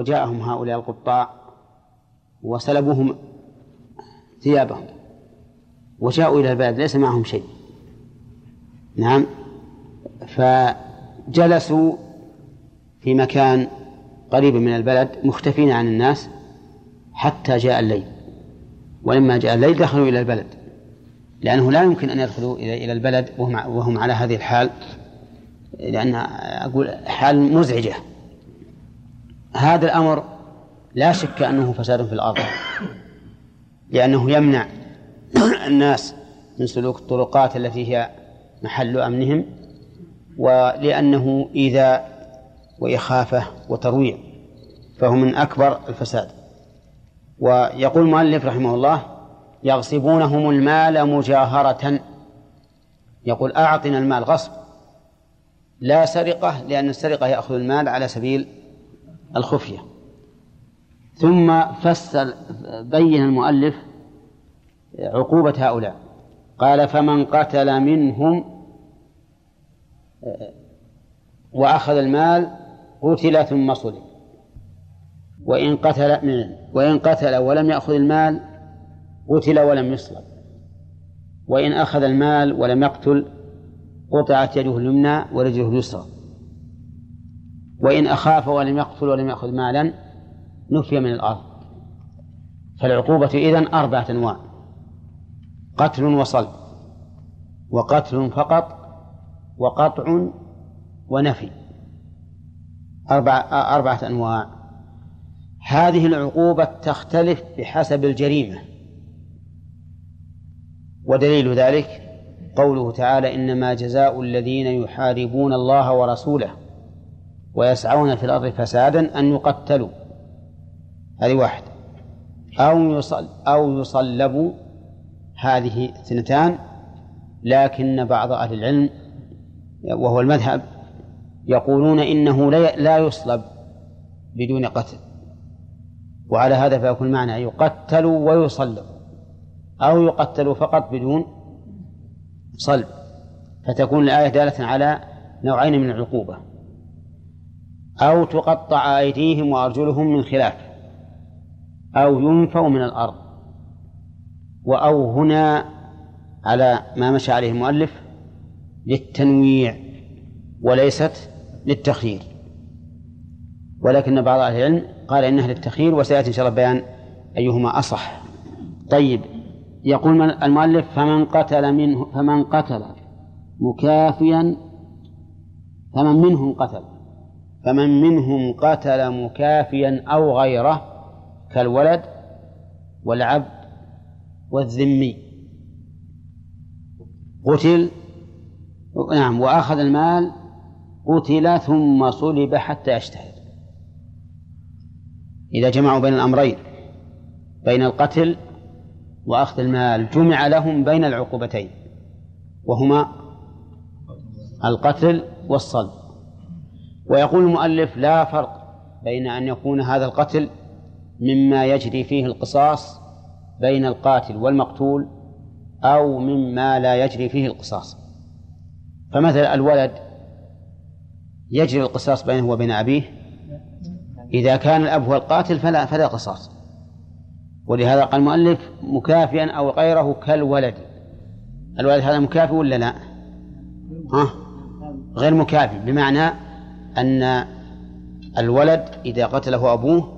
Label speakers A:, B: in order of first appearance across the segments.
A: وجاءهم هؤلاء القطاع وسلبوهم ثيابهم وجاءوا إلى البلد ليس معهم شيء. نعم. فجلسوا في مكان قريب من البلد مختفين عن الناس حتى جاء الليل. ولما جاء الليل دخلوا إلى البلد لأنه لا يمكن أن يدخلوا إلى البلد وهم وهم على هذه الحال لأن أقول حال مزعجة. هذا الأمر لا شك أنه فساد في الأرض لأنه يمنع الناس من سلوك الطرقات التي هي محل أمنهم ولأنه إيذاء وإخافة وترويع فهو من أكبر الفساد. ويقول المؤلف رحمه الله يغصبونهم المال مجاهرة. يقول أعطنا المال غصب. لا سرقة لأن السرقة يأخذ المال على سبيل الخفية. ثم فسر بين المؤلف عقوبة هؤلاء. قال فمن قتل منهم وأخذ المال قتل ثم صلب وإن قتل منه وإن قتل ولم يأخذ المال قتل ولم يصلب وإن أخذ المال ولم يقتل قطعت يده اليمنى ورجله اليسرى. وإن أخاف ولم يقتل ولم يأخذ مالا نفي من الأرض. فالعقوبة إذن أربعة أنواع قتل وصلب وقتل فقط وقطع ونفي. أربعة أربعة أنواع هذه العقوبة تختلف بحسب الجريمة. ودليل ذلك قوله تعالى إنما جزاء الذين يحاربون الله ورسوله. ويسعون في الأرض فسادا أن يقتلوا. هذه واحدة أو يصل أو يصلبوا هذه اثنتان لكن بعض أهل العلم وهو المذهب يقولون إنه لا يصلب بدون قتل. وعلى هذا فيكون معنى يقتل ويصلب أو يقتل فقط بدون صلب. فتكون الآية دالة على نوعين من العقوبة. أو تقطع أيديهم وأرجلهم من خلاف أو ينفوا من الأرض. وأو هنا على ما مشى عليه المؤلف للتنويع وليست للتخيير. ولكن بعض أهل العلم قال إنها للتخيير وسيأتي إن شاء الله بيان أيهما أصح. طيب يقول المؤلف فمن قتل منه فمن قتل مكافيا فمن منهم قتل. فمن منهم قتل مكافيا أو غيره كالولد والعبد والذمي. قتل نعم وأخذ المال قتل ثم صلب حتى يشتهر إذا جمعوا بين الأمرين بين القتل وأخذ المال جمع لهم بين العقوبتين وهما القتل والصلب. ويقول المؤلف لا فرق بين أن يكون هذا القتل مما يجري فيه القصاص بين القاتل والمقتول أو مما لا يجري فيه القصاص فمثلا الولد يجري القصاص بينه وبين أبيه إذا كان الأب هو القاتل فلا فلا قصاص ولهذا قال المؤلف مكافئا أو غيره كالولد الولد هذا مكافئ ولا لا؟ ها؟ غير مكافئ بمعنى أن الولد إذا قتله أبوه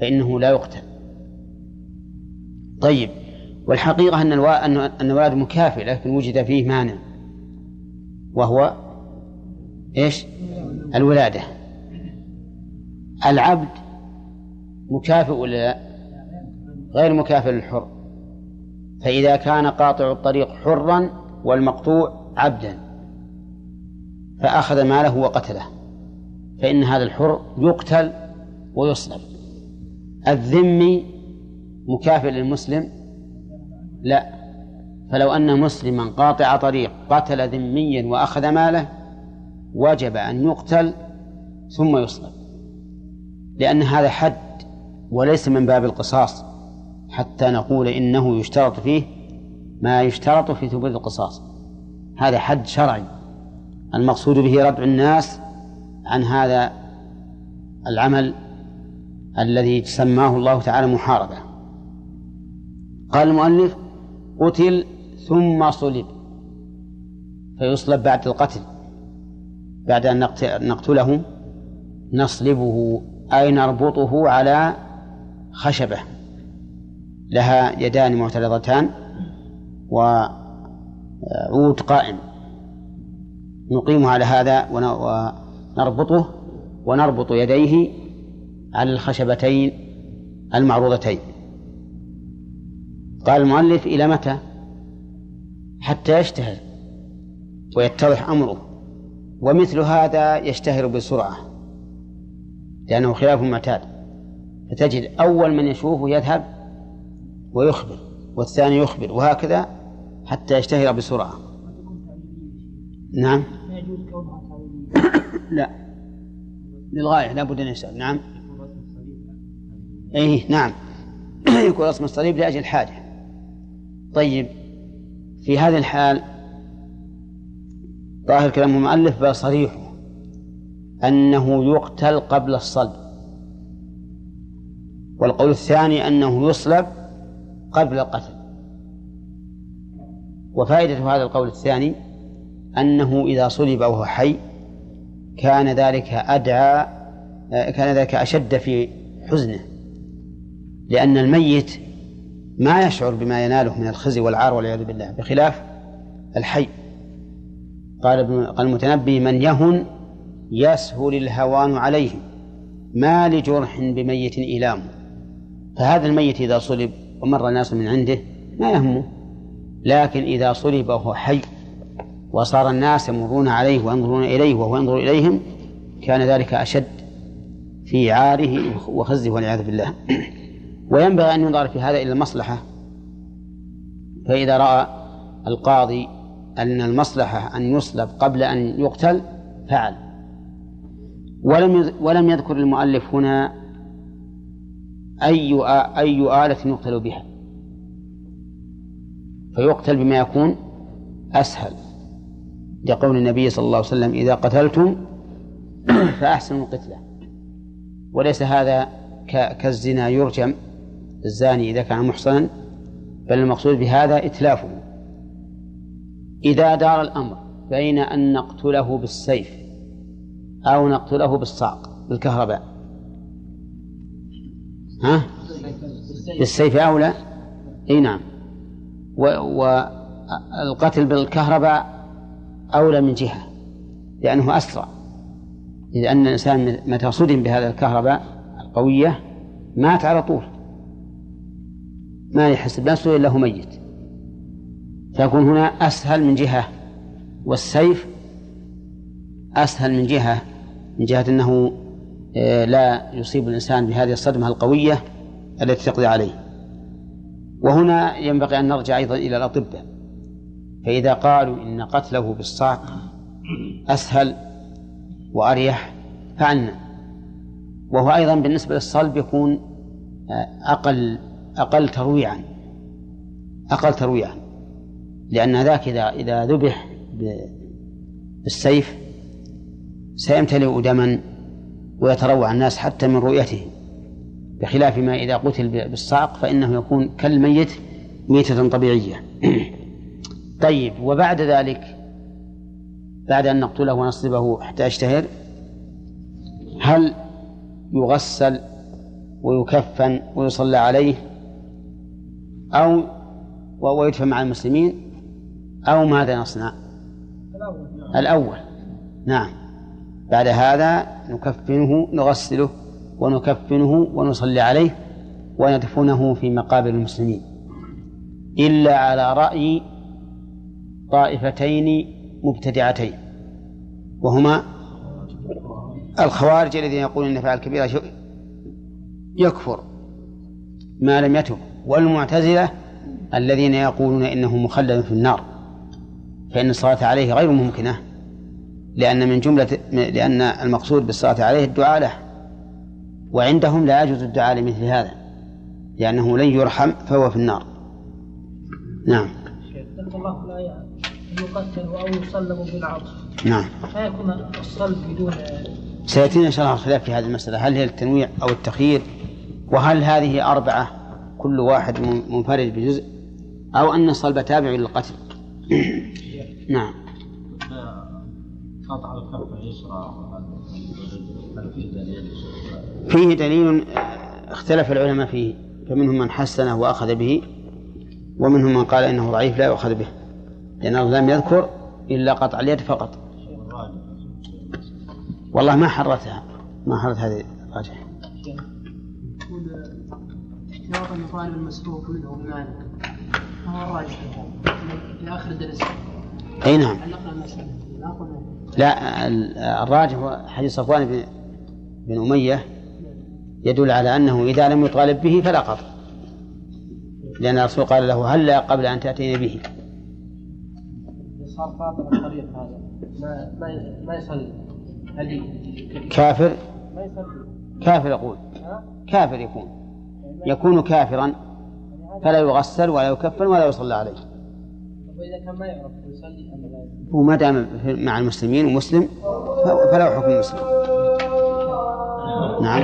A: فإنه لا يقتل طيب والحقيقة أن أن الولد مكافئ لكن وجد فيه مانع وهو إيش؟ الولادة العبد مكافئ ولا لا؟ غير مكافئ للحر فإذا كان قاطع الطريق حرا والمقطوع عبدا فأخذ ماله وقتله فإن هذا الحر يقتل ويصلب الذمي مكافئ للمسلم؟ لا. فلو أن مسلما قاطع طريق قتل ذميا وأخذ ماله وجب أن يقتل ثم يصلب لأن هذا حد وليس من باب القصاص حتى نقول إنه يشترط فيه ما يشترط في ثبوت القصاص. هذا حد شرعي. المقصود به ردع الناس عن هذا العمل الذي سماه الله تعالى محاربة. قال المؤلف قتل ثم صلب فيصلب بعد القتل بعد أن نقتله نصلبه أي نربطه على خشبة. لها يدان معترضتان وعود قائم. نقيم على هذا ونربطه ونربط يديه على الخشبتين المعروضتين. قال المؤلف إلى متى؟ حتى يشتهر ويتضح أمره ومثل هذا يشتهر بسرعة لأنه خلاف المعتاد فتجد أول من يشوفه يذهب ويخبر والثاني يخبر وهكذا حتى يشتهر بسرعة. نعم. لا. للغاية لا بد أن يشتغل نعم. أي نعم. يكون رسم الصليب لأجل حاجة طيب في هذه الحال ظاهر كلام المؤلف بصريحه أنه يقتل قبل الصلب. والقول الثاني أنه يصلب قبل القتل. وفائدة هذا القول الثاني أنه إذا صلب وهو حي كان ذلك أدعى كان ذلك أشد في حزنه لأن الميت ما يشعر بما يناله من الخزي والعار والعياذ بالله بخلاف الحي. قال قال المتنبي من يهن يسهل الهوان عليه ما لجرح بميت إيلام. فهذا الميت إذا صلب ومر الناس من عنده ما يهمه لكن إذا صلب وهو حي وصار الناس يمرون عليه وينظرون إليه وهو ينظر إليهم كان ذلك أشد في عاره وخزه والعياذ بالله. وينبغي أن ينظر في هذا إلى المصلحة. فإذا رأى القاضي أن المصلحة أن يصلب قبل أن يقتل فعل. ولم ولم يذكر المؤلف هنا أي أي آلة يقتل بها. فيقتل بما يكون أسهل. لقول النبي صلى الله عليه وسلم إذا قتلتم فأحسنوا القتلة. وليس هذا كالزنا يرجم الزاني إذا كان محصنا بل المقصود بهذا إتلافه. إذا دار الأمر بين أن نقتله بالسيف أو نقتله بالصعق بالكهرباء. ها؟ بالسيف أولى أي نعم. والقتل بالكهرباء أولى من جهة لأنه أسرع. إذ أن الإنسان متى صدم بهذا الكهرباء القوية مات على طول. ما يحس بنفسه إلا هو ميت. فيكون هنا أسهل من جهة والسيف أسهل من جهة من جهة أنه آه، لا يصيب الإنسان بهذه الصدمة القوية التي تقضي عليه. وهنا ينبغي أن نرجع أيضا إلى الأطباء. فإذا قالوا إن قتله بالصعق أسهل وأريح فعلنا وهو أيضا بالنسبة للصلب يكون آه، أقل أقل ترويعا أقل ترويعا. لأن ذاك إذا إذا ذبح بالسيف سيمتلئ دما ويتروع الناس حتى من رؤيته. بخلاف ما إذا قتل بالصعق فإنه يكون كالميت ميتة طبيعية. طيب وبعد ذلك بعد أن نقتله ونصلبه حتى يشتهر هل يغسل ويكفن ويصلى عليه؟ أو ويدفن مع المسلمين؟ أو ماذا نصنع؟ الأول. نعم. بعد هذا نكفنه نغسله ونكفنه ونصلي عليه وندفنه في مقابر المسلمين. إلا على رأي طائفتين مبتدعتين وهما الخوارج الذين يقولون إن فعل كبيره يكفر ما لم يتب والمعتزلة الذين يقولون إنه مخلد في النار فإن الصلاة عليه غير ممكنة لأن من جملة لأن المقصود بالصلاة عليه الدعاء له وعندهم لا يجوز الدعاء لمثل هذا لأنه لن يرحم فهو في النار. نعم. الله يقتل أو يصلب بالعطف. نعم. فيكون الصلب بدون سيأتينا إن شاء الله الخلاف في هذه المسألة. هل هي التنويع أو التخيير؟ وهل هذه أربعة كل واحد منفرد بجزء؟ أو أن الصلب تابع للقتل؟ نعم. قطع الكف اليسرى فيه دليل اختلف العلماء فيه. فمنهم من حسنه وأخذ به ومنهم من قال إنه ضعيف لا يؤخذ به. لأنه لم يذكر إلا قطع اليد فقط. والله ما حرتها ما حرت هذه الراجح احتياطا لطالب المسروق منه بمالك هو الراجح في آخر الدرس. أي نعم. لا الراجح حديث صفوان بن بن أمية يدل على أنه إذا لم يطالب به فلا قطع. لأن الرسول قال له هلا قبل أن تأتيني به؟ صار فاطر الطريق هذا. ما ما ما يصلي. هل كافر؟ ما يصلي. كافر يقول. كافر يكون. يكون كافرا. فلا يغسل ولا يكفن ولا يصلى عليه. وإذا كان ما يعرف يصلي أم لا هو ما دام مع المسلمين ومسلم فله حكم المسلم نعم.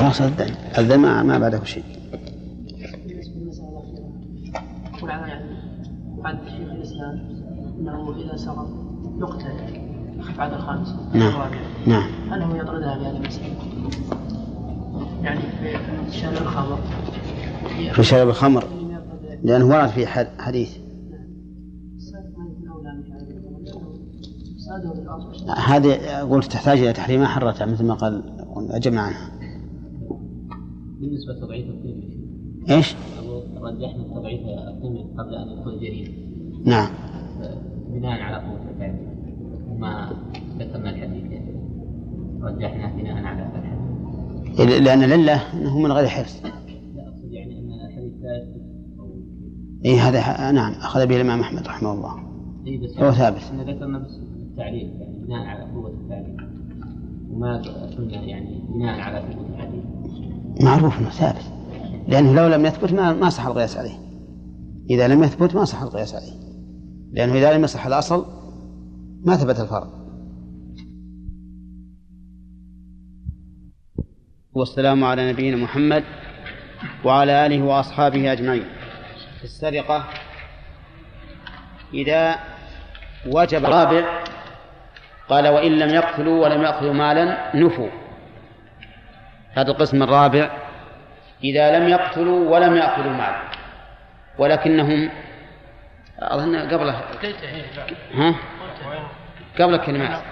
A: ما صدق. الذم ما بعده شيء. عن إنه إذا سقط يقتل. بعد الخامس. نعم. نعم. هو يطردها بهذه المسألة؟ يعني في شرب الخمر. في شرب الخمر. لأنه ورد في حديث. هذه قلت تحتاج إلى تحريم ما حرتها مثل ما قال أجمع عنها. بالنسبة لتضعيف الطب إيش؟ رجحنا تضعيف الطب قبل أن يدخل الجريمة نعم. بناء على قوة الفعل وما ذكرنا الحديث رجحنا بناء على الحديث لأن العلة أنه من غير حرص. لا أقصد يعني أن الحديث لا اي هذا نعم أخذ به الإمام أحمد رحمه الله. إيه بس هو ثابت. إحنا ذكرنا بس التعليل يعني بناء على قوة التعليل. وما قلنا يعني بناء على قوة الحديث. معروف إنه ثابت. لأنه لو لم يثبت ما ما صح القياس عليه. إذا لم يثبت ما صح القياس عليه. لأنه إذا لم يصح الأصل ما ثبت الفرق والسلام على نبينا محمد وعلى آله وأصحابه أجمعين. في السرقة إذا وجب الرابع قال وإن لم يقتلوا ولم يأخذوا مالا نفوا. هذا القسم الرابع. إذا لم يقتلوا ولم يأخذوا مالا ولكنهم أظن قبله. ها؟ قبل الكلمات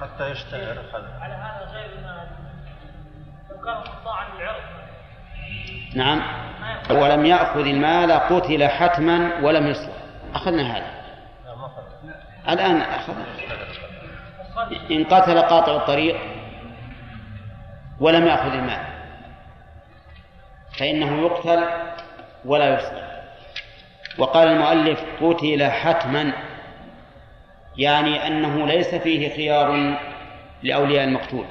A: حتى يشتهر على هذا غير ما لو كان قطاعا للعرض نعم. ولم يأخذ المال قتل حتما ولم يصلح. أخذنا هذا. الآن أخذنا. إن قتل قاطع الطريق ولم يأخذ المال. فإنه يقتل ولا يصلح وقال المؤلف قتل حتما يعني أنه ليس فيه خيار لأولياء المقتول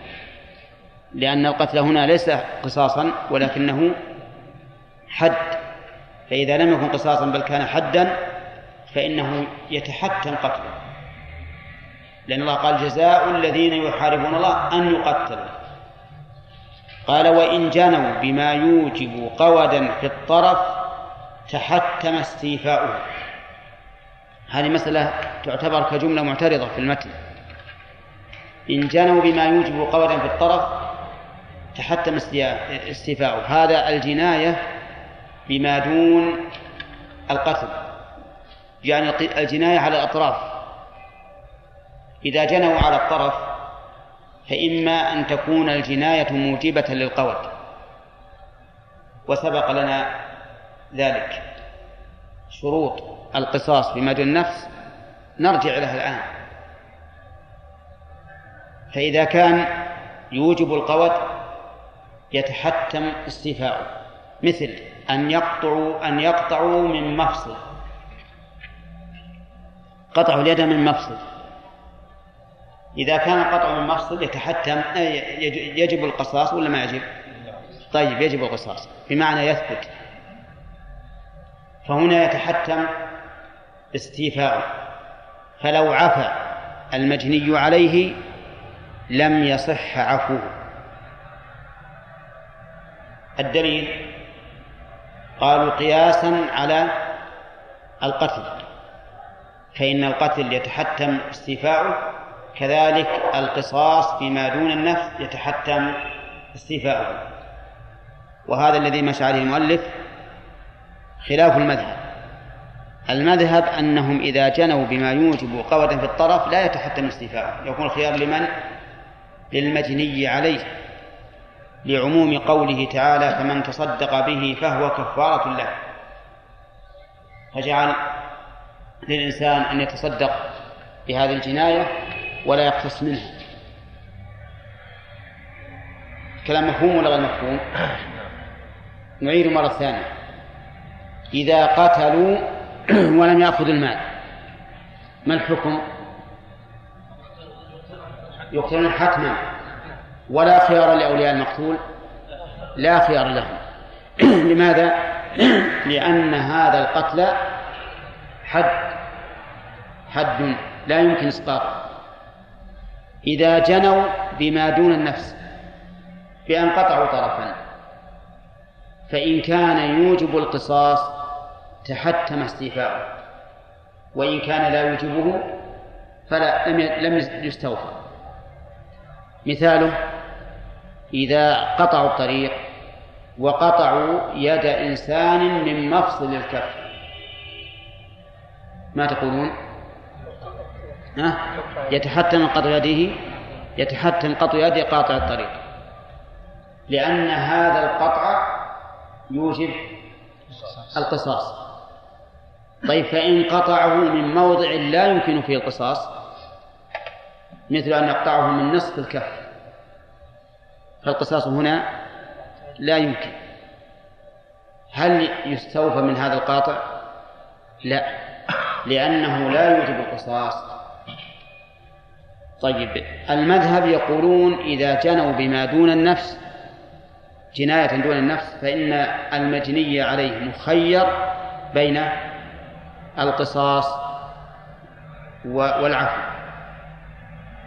A: لأن القتل هنا ليس قصاصا ولكنه حد. فإذا لم يكن قصاصا بل كان حدا فإنه يتحتم قتله. لأن الله قال جزاء الذين يحاربون الله أن يقتلوا. قال وإن جنوا بما يوجب قودا في الطرف تحتم استيفاؤه. هذه مسألة تعتبر كجملة معترضة في المتن. إن جنوا بما يوجب قودا في الطرف تحتم استيفاؤه. هذا الجناية بما دون القتل. يعني الجناية على الأطراف. إذا جنوا على الطرف فإما أن تكون الجناية موجبة للقود وسبق لنا ذلك شروط القصاص بما دون النفس نرجع لها الآن. فإذا كان يوجب القود يتحتم استيفاؤه مثل أن يقطعوا أن يقطعوا من مفصل. قطعوا اليد من مفصل. إذا كان القطع من مفصل يتحتم يجب القصاص ولا ما يجب؟ طيب يجب القصاص. بمعنى يثبت فهنا يتحتم استيفاؤه فلو عفى المجني عليه لم يصح عفوه. الدليل قالوا قياسا على القتل فإن القتل يتحتم استيفاؤه كذلك القصاص فيما دون النفس يتحتم استيفاؤه. وهذا الذي مشى عليه المؤلف خلاف المذهب. المذهب أنهم إذا جنوا بما يوجب قوة في الطرف لا يتحتم استيفاؤه يكون الخيار لمن؟ للمجني عليه. لعموم قوله تعالى فمن تصدق به فهو كفارة له. فجعل للإنسان أن يتصدق بهذه الجناية ولا يقتص منها. كلام مفهوم ولا غير مفهوم؟ نعيد مرة ثانية. إذا قتلوا ولم يأخذوا المال. ما الحكم؟ يقتلون حتما. ولا خيار لأولياء المقتول. لا خيار لهم. لماذا؟ لأن هذا القتل حد. حد. لا يمكن إسقاطه إذا جنوا بما دون النفس بأن قطعوا طرفا فإن كان يوجب القصاص تحتم استيفاؤه وإن كان لا يوجبه فلا لم لم يستوفى. مثاله إذا قطعوا الطريق وقطعوا يد إنسان من مفصل الكف. ما تقولون؟ ها؟ يتحتم قطع يده يتحتم قطع يد قاطع الطريق. لأن هذا القطع يوجب القصاص. طيب فإن قطعه من موضع لا يمكن فيه القصاص مثل أن يقطعه من نصف الكف فالقصاص هنا لا يمكن هل يستوفى من هذا القاطع؟ لا لأنه لا يوجب القصاص طيب المذهب يقولون إذا جنوا بما دون النفس جناية دون النفس فإن المجني عليه مخير بين القصاص والعفو.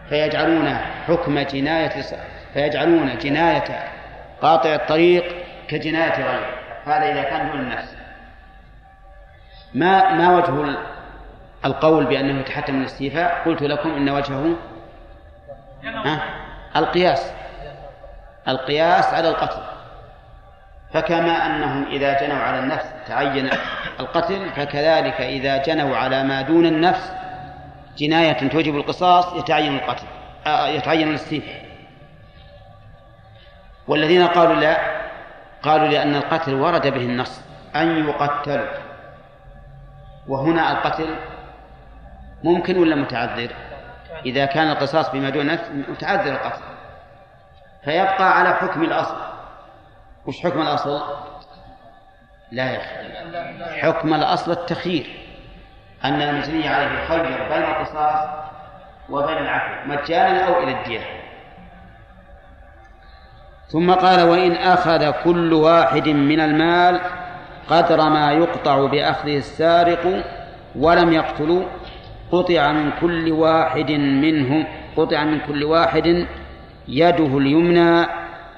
A: فيجعلون حكم جناية فيجعلون جناية قاطع الطريق كجناية غيره. هذا إذا كان دون النفس ما ما وجه القول بأنه يتحتم من الاستيفاء؟ قلت لكم إن وجهه القياس. القياس على القتل. فكما أنهم إذا جنوا على النفس تعين القتل فكذلك إذا جنوا على ما دون النفس جناية توجب القصاص يتعين القتل آه، يتعين الاستيفاء والذين قالوا لا قالوا لأن القتل ورد به النص أن يقتلوا. وهنا القتل ممكن ولا متعذر؟ إذا كان القصاص بما دون نفس متعذر القتل. فيبقى على حكم الأصل. وش حكم الأصل؟ لا يا حكم الأصل التخيير. أن المجني عليه يخير بين القصاص وبين العفو مجانا أو إلى الدية ثم قال وإن أخذ كل واحد من المال قدر ما يقطع بأخذه السارق ولم يقتل قطع من كل واحد منهم قطع من كل واحد يده اليمنى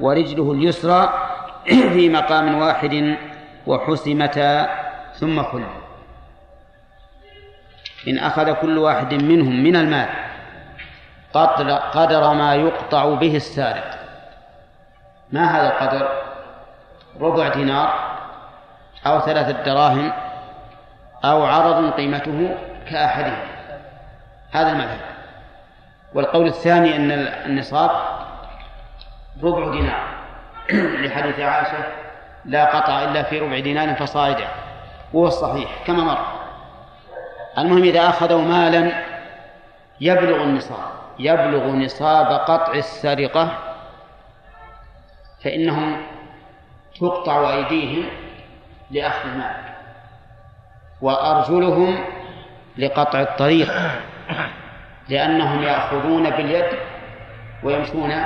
A: ورجله اليسرى في مقام واحد وحسمتا ثم خلد. إن أخذ كل واحد منهم من المال قدر, قدر ما يقطع به السارق. ما هذا القدر؟ ربع دينار أو ثلاثة دراهم أو عرض قيمته كأحدهم. هذا المذهب. والقول الثاني أن النصاب ربع دينار. لحديث عائشة لا قطع إلا في ربع دينار فصاعدا هو الصحيح كما مر. المهم إذا أخذوا مالا يبلغ النصاب يبلغ نصاب قطع السرقة فإنهم تقطع أيديهم لأخذ المال وأرجلهم لقطع الطريق لأنهم يأخذون باليد ويمشون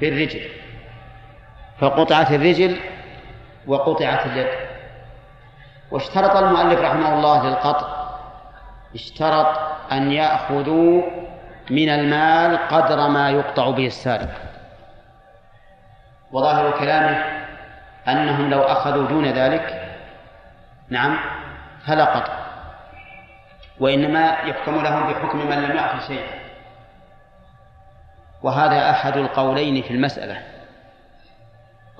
A: بالرجل. فقطعت الرجل وقطعت اليد. واشترط المؤلف رحمه الله للقطع اشترط أن يأخذوا من المال قدر ما يقطع به السارق. وظاهر كلامه أنهم لو أخذوا دون ذلك نعم فلا قطع. وإنما يحكم لهم بحكم من لم يعطي شيئا. وهذا أحد القولين في المسألة.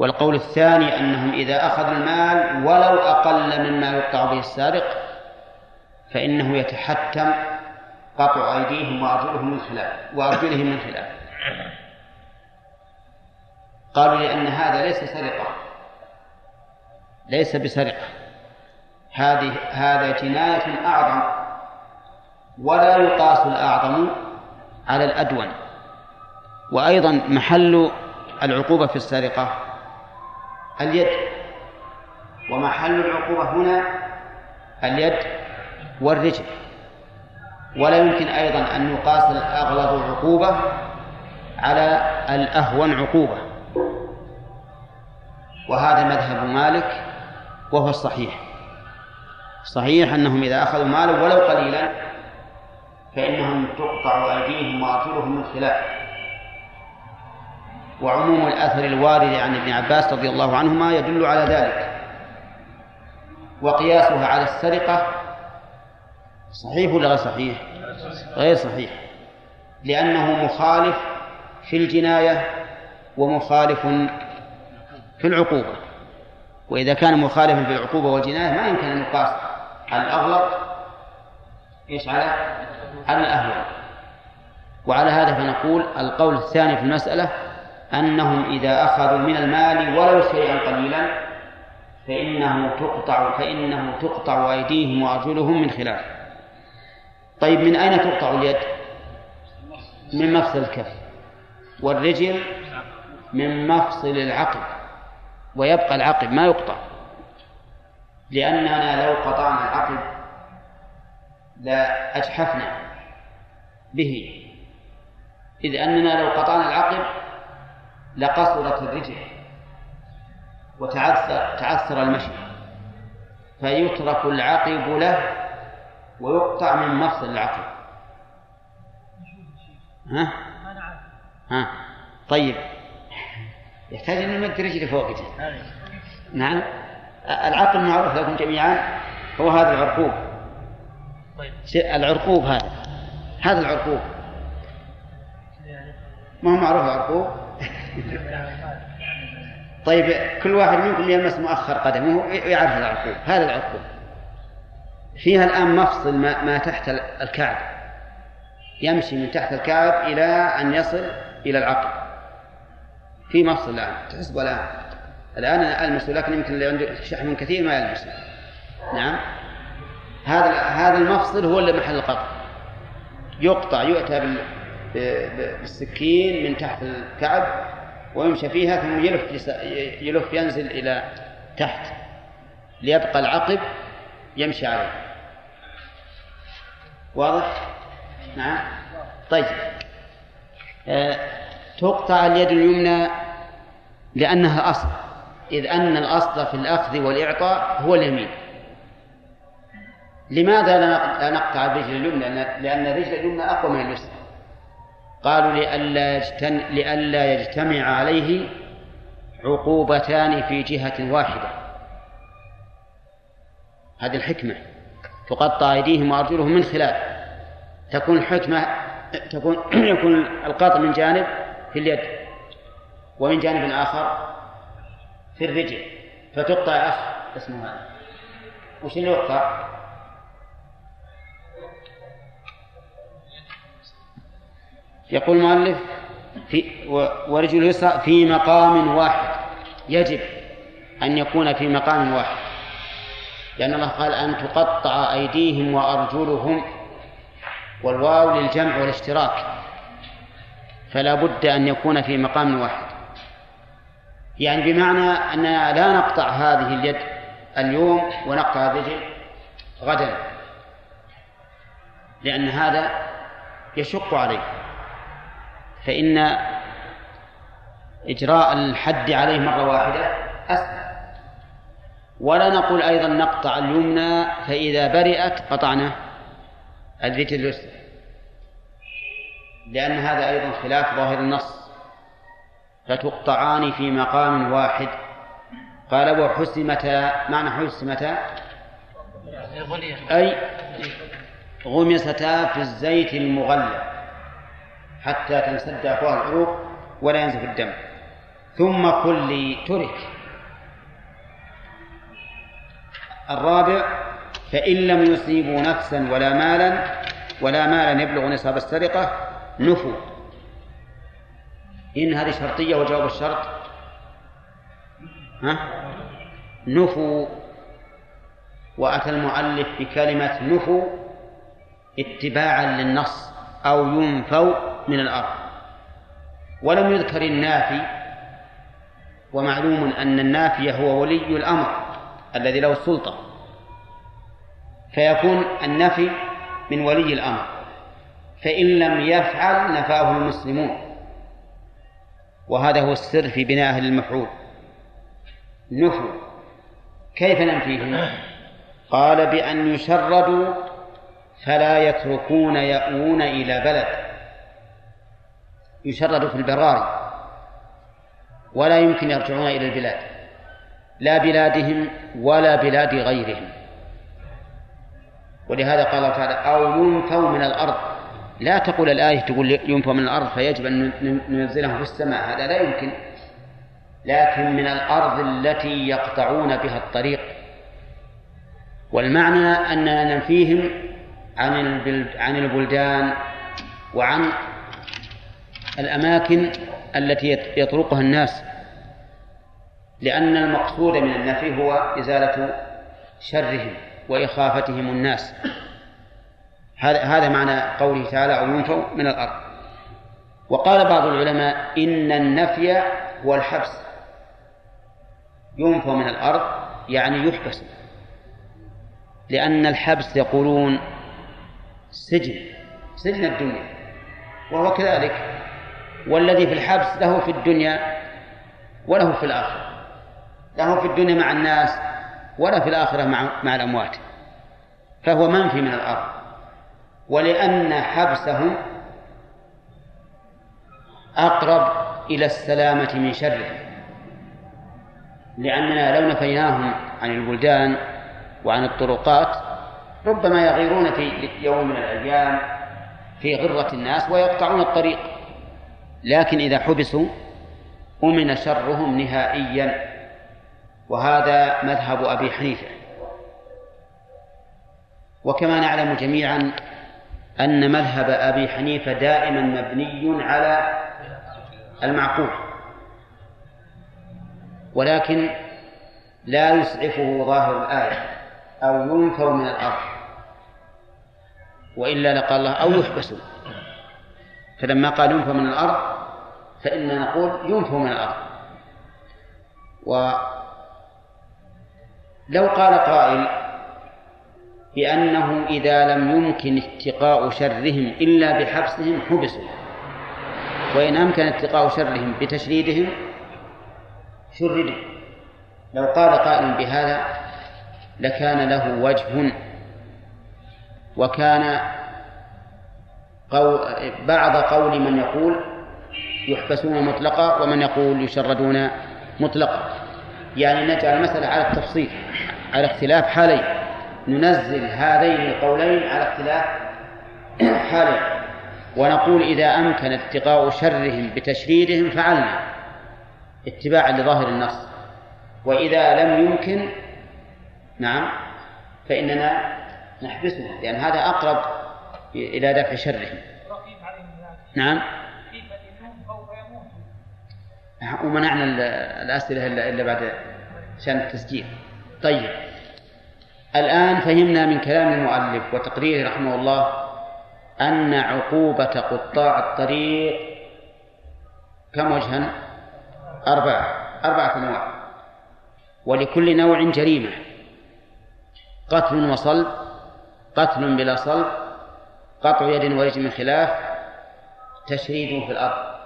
A: والقول الثاني أنهم إذا أخذوا المال ولو أقل مما يقطع به السارق فإنه يتحتم قطع أيديهم وأرجلهم من خلاف وأرجلهم من خلاف. قالوا لأن هذا ليس سرقة. ليس بسرقة. هذه هذا جناية أعظم. ولا يقاس الأعظم على الأدون. وأيضا محل العقوبة في السرقة اليد. ومحل العقوبة هنا اليد والرجل. ولا يمكن أيضا أن يقاس الأغلظ عقوبة على الأهون عقوبة. وهذا مذهب مالك وهو الصحيح. صحيح أنهم إذا أخذوا مالا ولو قليلا فإنهم تقطع أيديهم وأرجلهم من خلاف. وعموم الأثر الوارد عن ابن عباس رضي الله عنهما يدل على ذلك. وقياسها على السرقة صحيح ولا غير صحيح؟ غير صحيح. لأنه مخالف في الجناية ومخالف في العقوبة. وإذا كان مخالفا في العقوبة والجناية ما يمكن أن يقاس على الأغلط إيش على؟ على الأهون وعلى هذا فنقول القول الثاني في المسألة أنهم إذا أخذوا من المال ولو شيئا قليلا فإنه تقطع فإنه تقطع أيديهم وأرجلهم من خلاف. طيب من أين تقطع اليد؟ من مفصل الكف. والرجل من مفصل العقل ويبقى العقب ما يقطع. لأننا لو قطعنا العقب لا أجحفنا به. إذ أننا لو قطعنا العقب لقصرت الرجل وتعثر تعثر المشي فيترك العقب له ويقطع من مفصل العقب. ها؟ ها؟ طيب. يحتاج أن نمد رجله فوق نعم. العقل معروف لكم جميعا. هو هذا العرقوب. طيب. العرقوب هذا. هذا العرقوب. ما هو معروف العرقوب؟ طيب كل واحد منكم يلمس مؤخر قدمه ويعرف العرقوب هذا العرقوب فيها الآن مفصل ما, ما تحت الكعب يمشي من تحت الكعب إلى أن يصل إلى العقل. في مفصل الآن تحسب الآن. الآن أنا ألمسه لكن يمكن اللي عنده شحم كثير ما يلمسه نعم. هذا هذا المفصل هو اللي محل القطع. يقطع يؤتى بالسكين من تحت الكعب ويمشى فيها ثم يلف يلف ينزل إلى تحت ليبقى العقب يمشي عليه. واضح؟ نعم. طيب. آه تقطع اليد اليمنى لأنها أصل إذ أن الأصل في الأخذ والإعطاء هو اليمين. لماذا لا نقطع الرجل اليمنى؟ لأن الرجل اليمنى أقوى من اليسرى. قالوا لئلا يجتن... لئلا يجتمع عليه عقوبتان في جهة واحدة. هذه الحكمة. تقطع أيديهم وأرجلهم من خلاف تكون الحكمة تكون يكون القطع من جانب في اليد ومن جانب آخر في الرجل. فتقطع أخ اسمه هذا. وش اللي يقطع؟ يقول المؤلف في ورجل اليسرى في مقام واحد. يجب أن يكون في مقام واحد. لأن الله قال أن تقطع أيديهم وأرجلهم والواو للجمع والاشتراك. فلا بد أن يكون في مقام واحد. يعني بمعنى أننا لا نقطع هذه اليد اليوم ونقطع الرجل غدا. لأن هذا يشق عليه فإن إجراء الحد عليه مرة واحدة أسهل ولا نقول أيضا نقطع اليمنى فإذا برئت قطعنا الرجل اليسرى. لأن هذا أيضا خلاف ظاهر النص. فتقطعان في مقام واحد. قال وحسمتا معنى حسمتا أي غمستا في الزيت المغلى. حتى تنسد أفواه العروق ولا ينزف الدم. ثم قل لي ترك. الرابع فإن لم يصيبوا نفسا ولا مالا ولا مالا يبلغ نصاب السرقة نفوا. إن هذه شرطية وجواب الشرط. ها؟ نفوا. وأتى المؤلف بكلمة نفوا اتباعا للنص أو ينفوا. من الأرض. ولم يذكر النافي ومعلوم أن النافي هو ولي الأمر الذي له السلطة. فيكون النفي من ولي الأمر. فإن لم يفعل نفاه المسلمون. وهذا هو السر في بناء أهل المفعول. نفوا. كيف ننفيهم قال بأن يشردوا فلا يتركون يأوون إلى بلد. يشردوا في البراري ولا يمكن يرجعون إلى البلاد لا بلادهم ولا بلاد غيرهم. ولهذا قال الله تعالى أو ينفوا من الأرض. لا تقول الآية تقول ينفوا من الأرض فيجب أن ننزلهم في السماء هذا لا يمكن. لكن من الأرض التي يقطعون بها الطريق. والمعنى أننا ننفيهم عن عن البلدان وعن الأماكن التي يطرقها الناس لأن المقصود من النفي هو إزالة شرهم وإخافتهم الناس. هذا هذا معنى قوله تعالى أو ينفوا من الأرض وقال بعض العلماء إن النفي هو الحبس ينفوا من الأرض يعني يحبس لأن الحبس يقولون سجن سجن الدنيا وهو كذلك. والذي في الحبس له في الدنيا وله في الآخرة. له في الدنيا مع الناس ولا في الآخرة مع مع الأموات. فهو منفي من الأرض. ولأن حبسهم أقرب إلى السلامة من شره. لأننا لو نفيناهم عن البلدان وعن الطرقات ربما يغيرون في يوم من الأيام في غرة الناس ويقطعون الطريق. لكن إذا حبسوا أمن شرهم نهائيا. وهذا مذهب أبي حنيفة. وكما نعلم جميعا أن مذهب أبي حنيفة دائما مبني على المعقول. ولكن لا يسعفه ظاهر الآية أو ينفر من الأرض. وإلا لقال الله أو يحبسوا. فلما قال ينفر من الأرض فإننا نقول ينفر من الأرض. لو قال قائل بأنه إذا لم يمكن اتقاء شرهم إلا بحبسهم حبسوا. وإن أمكن اتقاء شرهم بتشريدهم شردوا. لو قال قائل بهذا لكان له وجه وكان قول بعض قول من يقول يحبسون مطلقا ومن يقول يشردون مطلقا. يعني نجعل المسألة على التفصيل على اختلاف حالين. ننزل هذين القولين على اختلاف حالين. ونقول إذا أمكن اتقاء شرهم بتشريدهم فعلنا. اتباعا لظاهر النص. وإذا لم يمكن نعم فإننا نحبسهم. لأن هذا أقرب إلى دفع شرهم. نعم. ومنعنا الأسئلة إلا بعد عشان التسجيل. طيب. الآن فهمنا من كلام المؤلف وتقريره رحمه الله أن عقوبة قطاع الطريق كم وجها؟ أربعة. أربعة أنواع. ولكل نوع جريمة. قتل وصلب قتل بلا صلب قطع يد ورجل من خلاف تشريد في الأرض.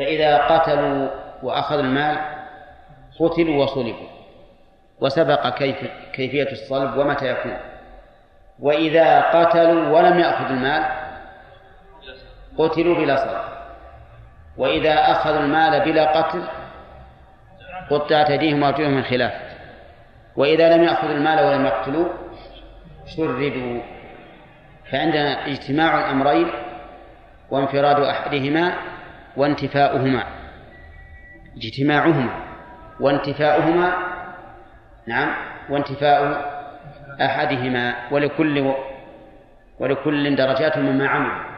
A: فإذا قتلوا وأخذوا المال قتلوا وصلبوا وسبق كيف كيفية الصلب ومتى يكون. وإذا قتلوا ولم يأخذوا المال قتلوا بلا صلاة وإذا أخذوا المال بلا قتل قطعت أيديهم وأرجلهم من خلاف. وإذا لم يأخذوا المال ولم يقتلوا شردوا. فعندنا اجتماع الأمرين وانفراد أحدهما وانتفاؤهما اجتماعهما وانتفاؤهما نعم وانتفاء أحدهما ولكل ولكل درجات مما عمل.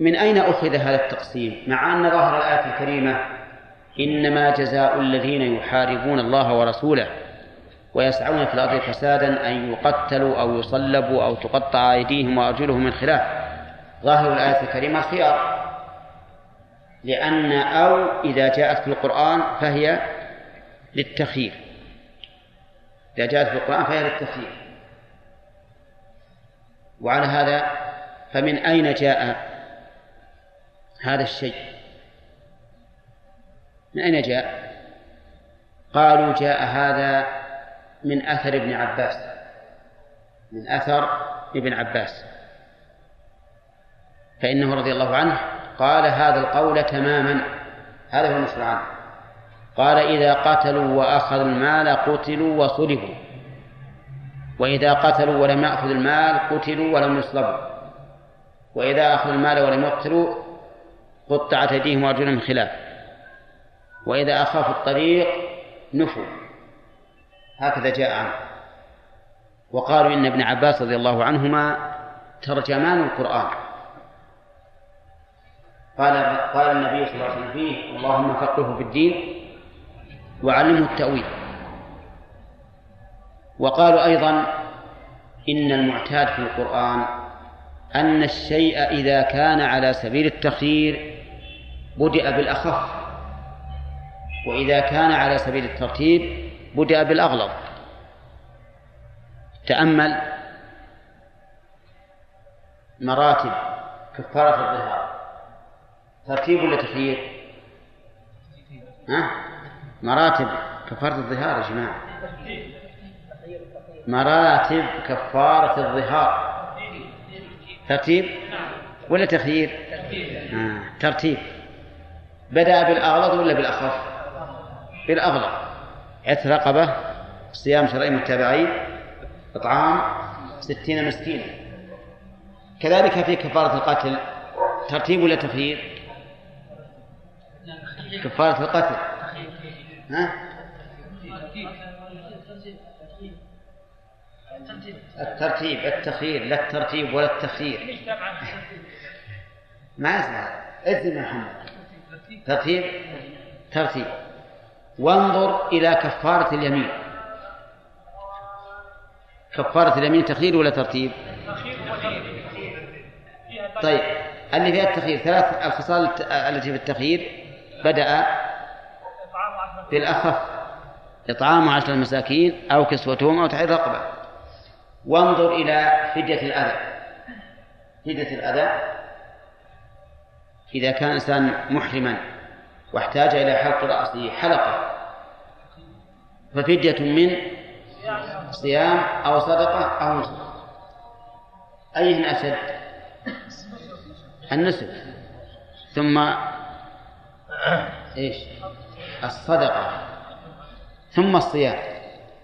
A: من أين أخذ هذا التقسيم؟ مع أن ظاهر الآية الكريمة إنما جزاء الذين يحاربون الله ورسوله ويسعون في الأرض فسادا أن يقتلوا أو يصلبوا أو تقطع أيديهم وأرجلهم من خلاف. ظاهر الآية الكريمة خيار. لأن أو إذا جاءت في القرآن فهي للتخيير. إذا جاءت في القرآن فهي للتخيير. وعلى هذا فمن أين جاء هذا الشيء؟ من أين جاء؟ قالوا جاء هذا من أثر ابن عباس. من أثر ابن عباس. فإنه رضي الله عنه قال هذا القول تماما. هذا هو المشروع عنه قال إذا قتلوا وأخذوا المال قتلوا وصلبوا وإذا قتلوا ولم يأخذوا المال قتلوا ولم يصلبوا وإذا أخذوا المال ولم يقتلوا قطعت أيديهم وأرجلهم من خلاف. وإذا أخافوا الطريق نفوا. هكذا جاء عنه وقالوا إن ابن عباس رضي الله عنهما ترجمان القرآن. قال قال النبي صلى الله عليه وسلم فيه اللهم فقهه في الدين وعلمه التأويل. وقالوا أيضا إن المعتاد في القرآن أن الشيء إذا كان على سبيل التخيير بدأ بالأخف وإذا كان على سبيل الترتيب بدأ بالأغلظ. تأمل مراتب كفارة الظهار. ترتيب ولا تخيير؟ ها؟ مراتب كفارة الظهار يا جماعة مراتب كفارة الظهار ترتيب ولا تخيير؟ آه. ترتيب بدأ بالأغلظ ولا بالأخف؟ بالأغلظ عتق رقبة صيام شرعين متابعين إطعام ستين مسكينا كذلك في كفارة القتل ترتيب ولا تخيير؟ كفارة القتل. ها؟ الترتيب التخيير لا الترتيب ولا التخيير. ما اسمع اذن محمد. ترتيب؟ ترتيب. وانظر إلى كفارة اليمين. كفارة اليمين تخيير ولا ترتيب؟ طيب اللي فيها التخيير ثلاث الخصال التي في التخيير. بدأ بالأخف إطعام عشرة مساكين أو كسوتهم أو تحرير رقبة. وانظر إلى فدية الأذى. فدية الأذى إذا كان إنسان محرما واحتاج إلى حلق رأسه حلقة ففدية من صيام أو صدقة أو نصف أيهن أشد؟ النسك. ثم إيش؟ الصدقة. ثم الصيام.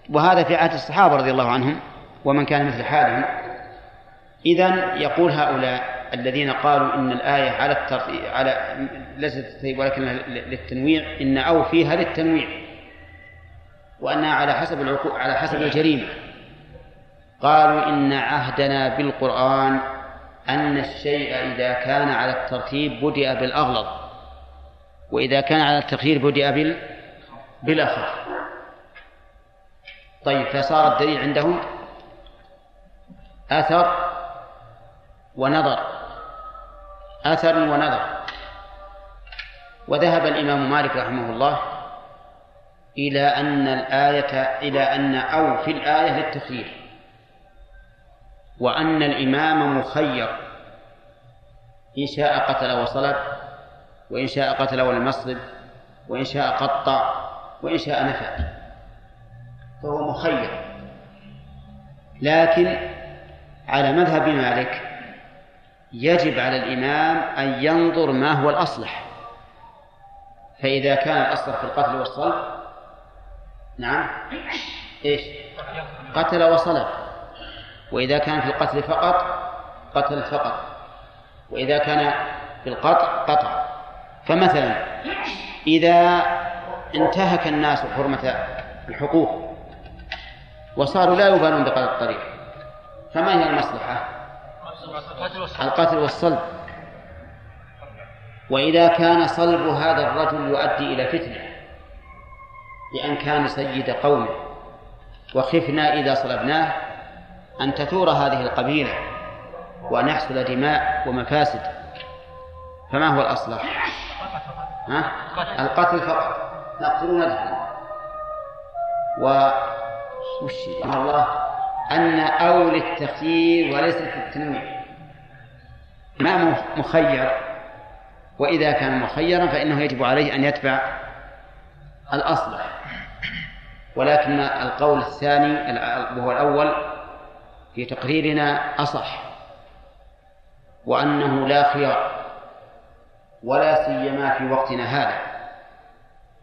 A: وهذا في عهد الصحابة رضي الله عنهم ومن كان مثل حالهم. إذا يقول هؤلاء الذين قالوا إن الآية على الترتيب على ليست ولكن للتنويع إن أو فيها للتنويع. وأنها على حسب العقو... على حسب الجريمة. قالوا إن عهدنا بالقرآن أن الشيء إذا كان على الترتيب بدأ بالأغلظ. وإذا كان على التخيير بدأ بال بالأخف طيب فصار الدليل عندهم أثر ونظر. أثر ونظر. وذهب الإمام مالك رحمه الله إلى أن الآية إلى أن أو في الآية للتخيير وأن الإمام مخير. إن شاء قتل وصلب وإن شاء قتل ولم يصلب وإن شاء قطع وإن شاء نفع. فهو مخير. لكن على مذهب مالك يجب على الإمام أن ينظر ما هو الأصلح. فإذا كان الأصلح في القتل والصلب نعم إيش؟ قتل وصلب. وإذا كان في القتل فقط قتل فقط. وإذا كان في القطع قطع. فمثلا إذا انتهك الناس حرمة الحقوق وصاروا لا يبالون بقتل الطريق فما هي المصلحة؟ القتل والصلب وإذا كان صلب هذا الرجل يؤدي إلى فتنة لأن كان سيد قومه وخفنا إذا صلبناه أن تثور هذه القبيلة وأن يحصل دماء ومفاسد فما هو الأصلح؟ ها؟ القتل. فقط. نقتل ندفن و وش الله أن أو للتخيير وليس للتنويع ما مخير؟ وإذا كان مخيرا فإنه يجب عليه أن يتبع الأصلح ولكن القول الثاني وهو الأول في تقريرنا أصح وأنه لا خيار. ولا سيما في وقتنا هذا.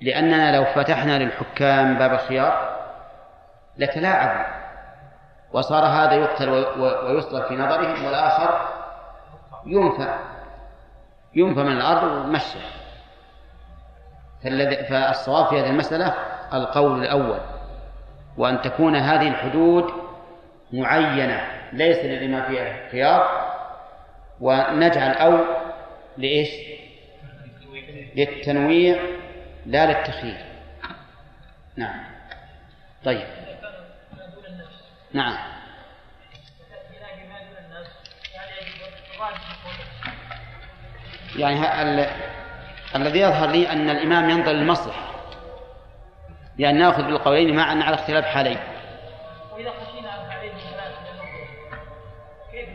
A: لأننا لو فتحنا للحكام باب الخيار لتلاعبوا وصار هذا يقتل ويصلب في نظرهم والآخر ينفى. ينفى من الأرض ومشى. فالصواب في هذه المسألة القول الأول وأن تكون هذه الحدود معينة ليس لما فيها خيار ونجعل أو لإيش؟ للتنويع لا للتخيير. نعم. طيب. نعم. يعني ال... الذي يظهر لي أن الإمام ينظر للمصلحة. لأن نأخذ بالقولين معا على اختلاف حالين. وإذا خشينا أن عليهم كيف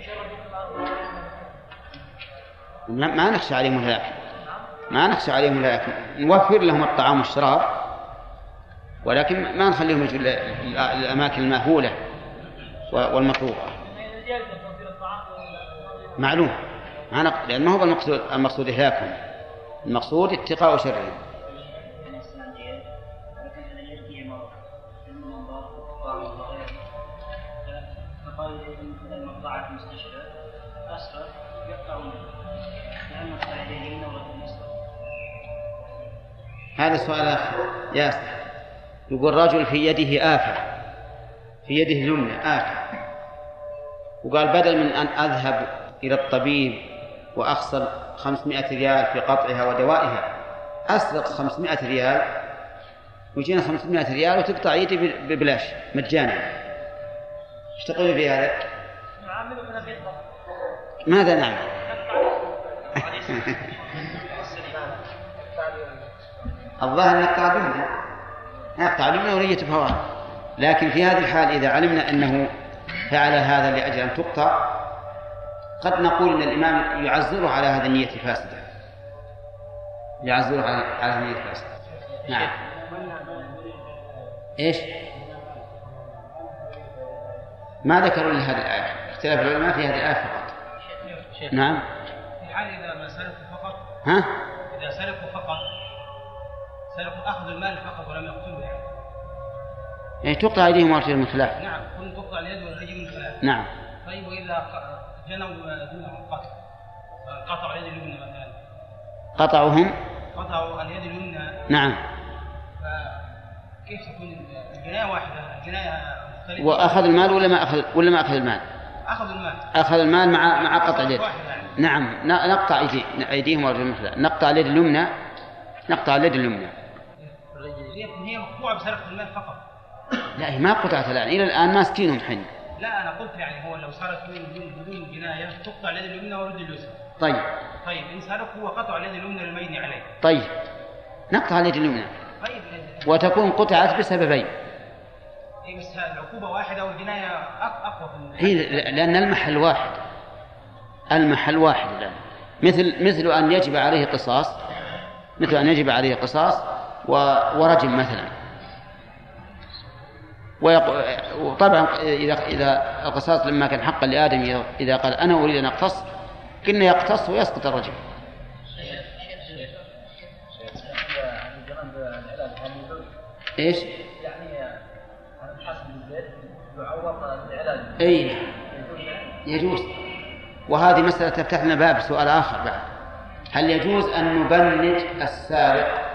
A: ما نخشى عليهم الهلاك. ما نخشى عليهم الهلاك نوفر لهم الطعام والشراب ولكن ما نخليهم يجوا الأماكن المأهولة والمطلوبة. معلوم. ما نق... لأن ما هو المقصود المقصود إهلاكهم. المقصود اتقاء شرهم. هذا السؤال أخ ياسر يقول رجل في يده آفة. في يده اليمنى آفة. وقال بدل من أن أذهب إلى الطبيب وأخسر خمسمائة ريال في قطعها ودوائها أسرق خمسمائة ريال ويجينا خمسمائة ريال وتقطع يدي ببلاش مجانا. إيش تقول في هذا؟ ماذا نعمل؟ الظاهر نقطع اليمنى نقطع اليمنى ونية فواه لكن في هذه الحال إذا علمنا أنه فعل هذا لأجل أن تقطع قد نقول إن الإمام يعزره على هذه النية الفاسدة. يعزره على على هذه النية الفاسدة. نعم. إيش؟ ما ذكروا لي هذه الآية. اختلاف العلماء في هذه الآية فقط. نعم.
B: في حال إذا ما سلكوا فقط
A: ها؟
B: إذا سلكوا فقط اخذوا المال فقط ولم يقتلوا يعني.
A: يعني تقطع ايديهم وارجلهم من خلاف
B: نعم كل تقطع اليد والرجل من خلاف
A: نعم.
B: طيب وإذا جنوا دونهم قطع قطعوا اليد اليمنى مثلا.
A: قطعوهم؟
B: قطعوا اليد اليمنى.
A: نعم.
B: كيف تكون الجناية واحدة؟ الجناية مختلفة.
A: وأخذ المال ولا ما أخذ ولا ما أخذ المال؟
B: أخذ المال.
A: أخذ المال مع مع قطع اليد.
B: يعني.
A: نعم. نقطع أيدي أيديهم ورجلهم نقطع اليد اليمنى؟ نقطع اليد اليمنى.
B: هي مقطوعة بسلف المال فقط.
A: لا هي ما قطعت الآن. إلى الآن ماسكينهم حين
B: لا أنا قلت يعني هو لو صارت بدون جناية تقطع اليد اليمنى ورد اليسرى.
A: طيب.
B: طيب إن سلك هو قطع اليد اليمنى للمين عليه.
A: طيب. نقطع اليد اليمنى.
B: طيب
A: وتكون قطعت بسببين.
B: اي بس العقوبة واحدة والجناية أقوى
A: هي لأن المحل واحد. المحل واحد الآن. مثل مثل أن يجب عليه قصاص. مثل أن يجب عليه قصاص. ورجم مثلا. وطبعا اذا إذا القصاص لما كان حقا لآدم اذا قال أنا أريد أن أقتص قلنا يقتص ويسقط الرجل. إيش؟ يعني اي يجوز. وهذه مسألة تفتح لنا باب سؤال آخر بعد. هل يجوز أن نبنج السارق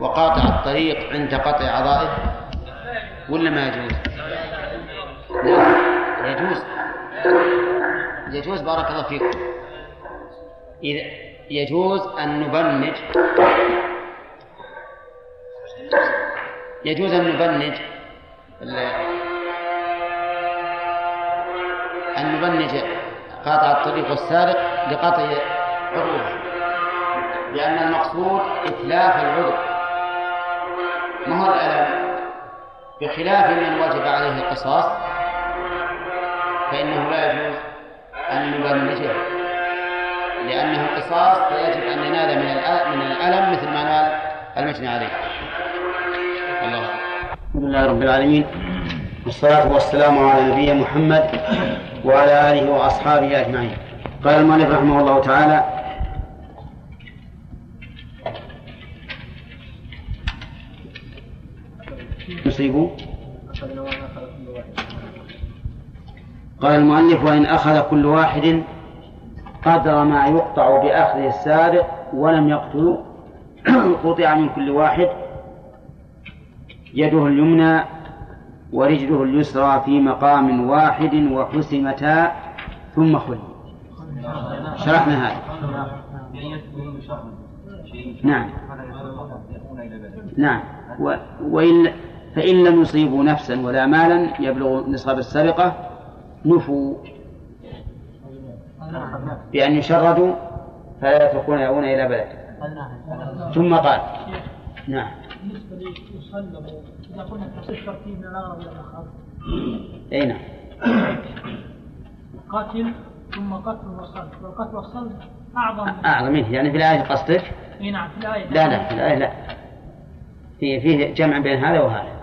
A: وقاطع الطريق عند قطع أعضائه ولا ما يجوز؟ يجوز. يجوز. بارك الله فيكم. إذا يجوز أن نبنج يجوز أن نبنج أن نبنج قاطع الطريق والسارق لقطع عضوه لأن المقصود إتلاف العضو ما هو الألم بخلاف من وجب عليه القصاص فإنه لا يجوز أن نبنجه لأنه القصاص فيجب أن ينال من من الألم مثل ما نال المجني عليه. الله. الحمد لله رب العالمين. والصلاة والسلام على نبينا محمد وعلى آله وأصحابه أجمعين. قال المؤلف رحمه الله تعالى يصيبوا قال المؤلف وإن أخذ كل واحد قدر ما يقطع بأخذ السارق ولم يقتل قطع من كل واحد يده اليمنى ورجله اليسرى في مقام واحد وحسمتا ثم خل. شرحنا هذا. نعم. نعم وإن فإن لم يصيبوا نفسا ولا مالا يبلغ نصاب السرقة نفوا. بأن يشردوا فلا يتركون يأوون إلى بلد. ثم قال نعم. بالنسبة ليسلموا إذا قلنا تصير ترتيب من الأغرب إلى الآخر أي نعم. قتل ثم قتل وصلب والقتل والصلب أعظم. أعظم منه. يعني في الآية قصدك؟ أي نعم في الآية. لا لا في الآية لا. في فيه جمع بين هذا وهذا.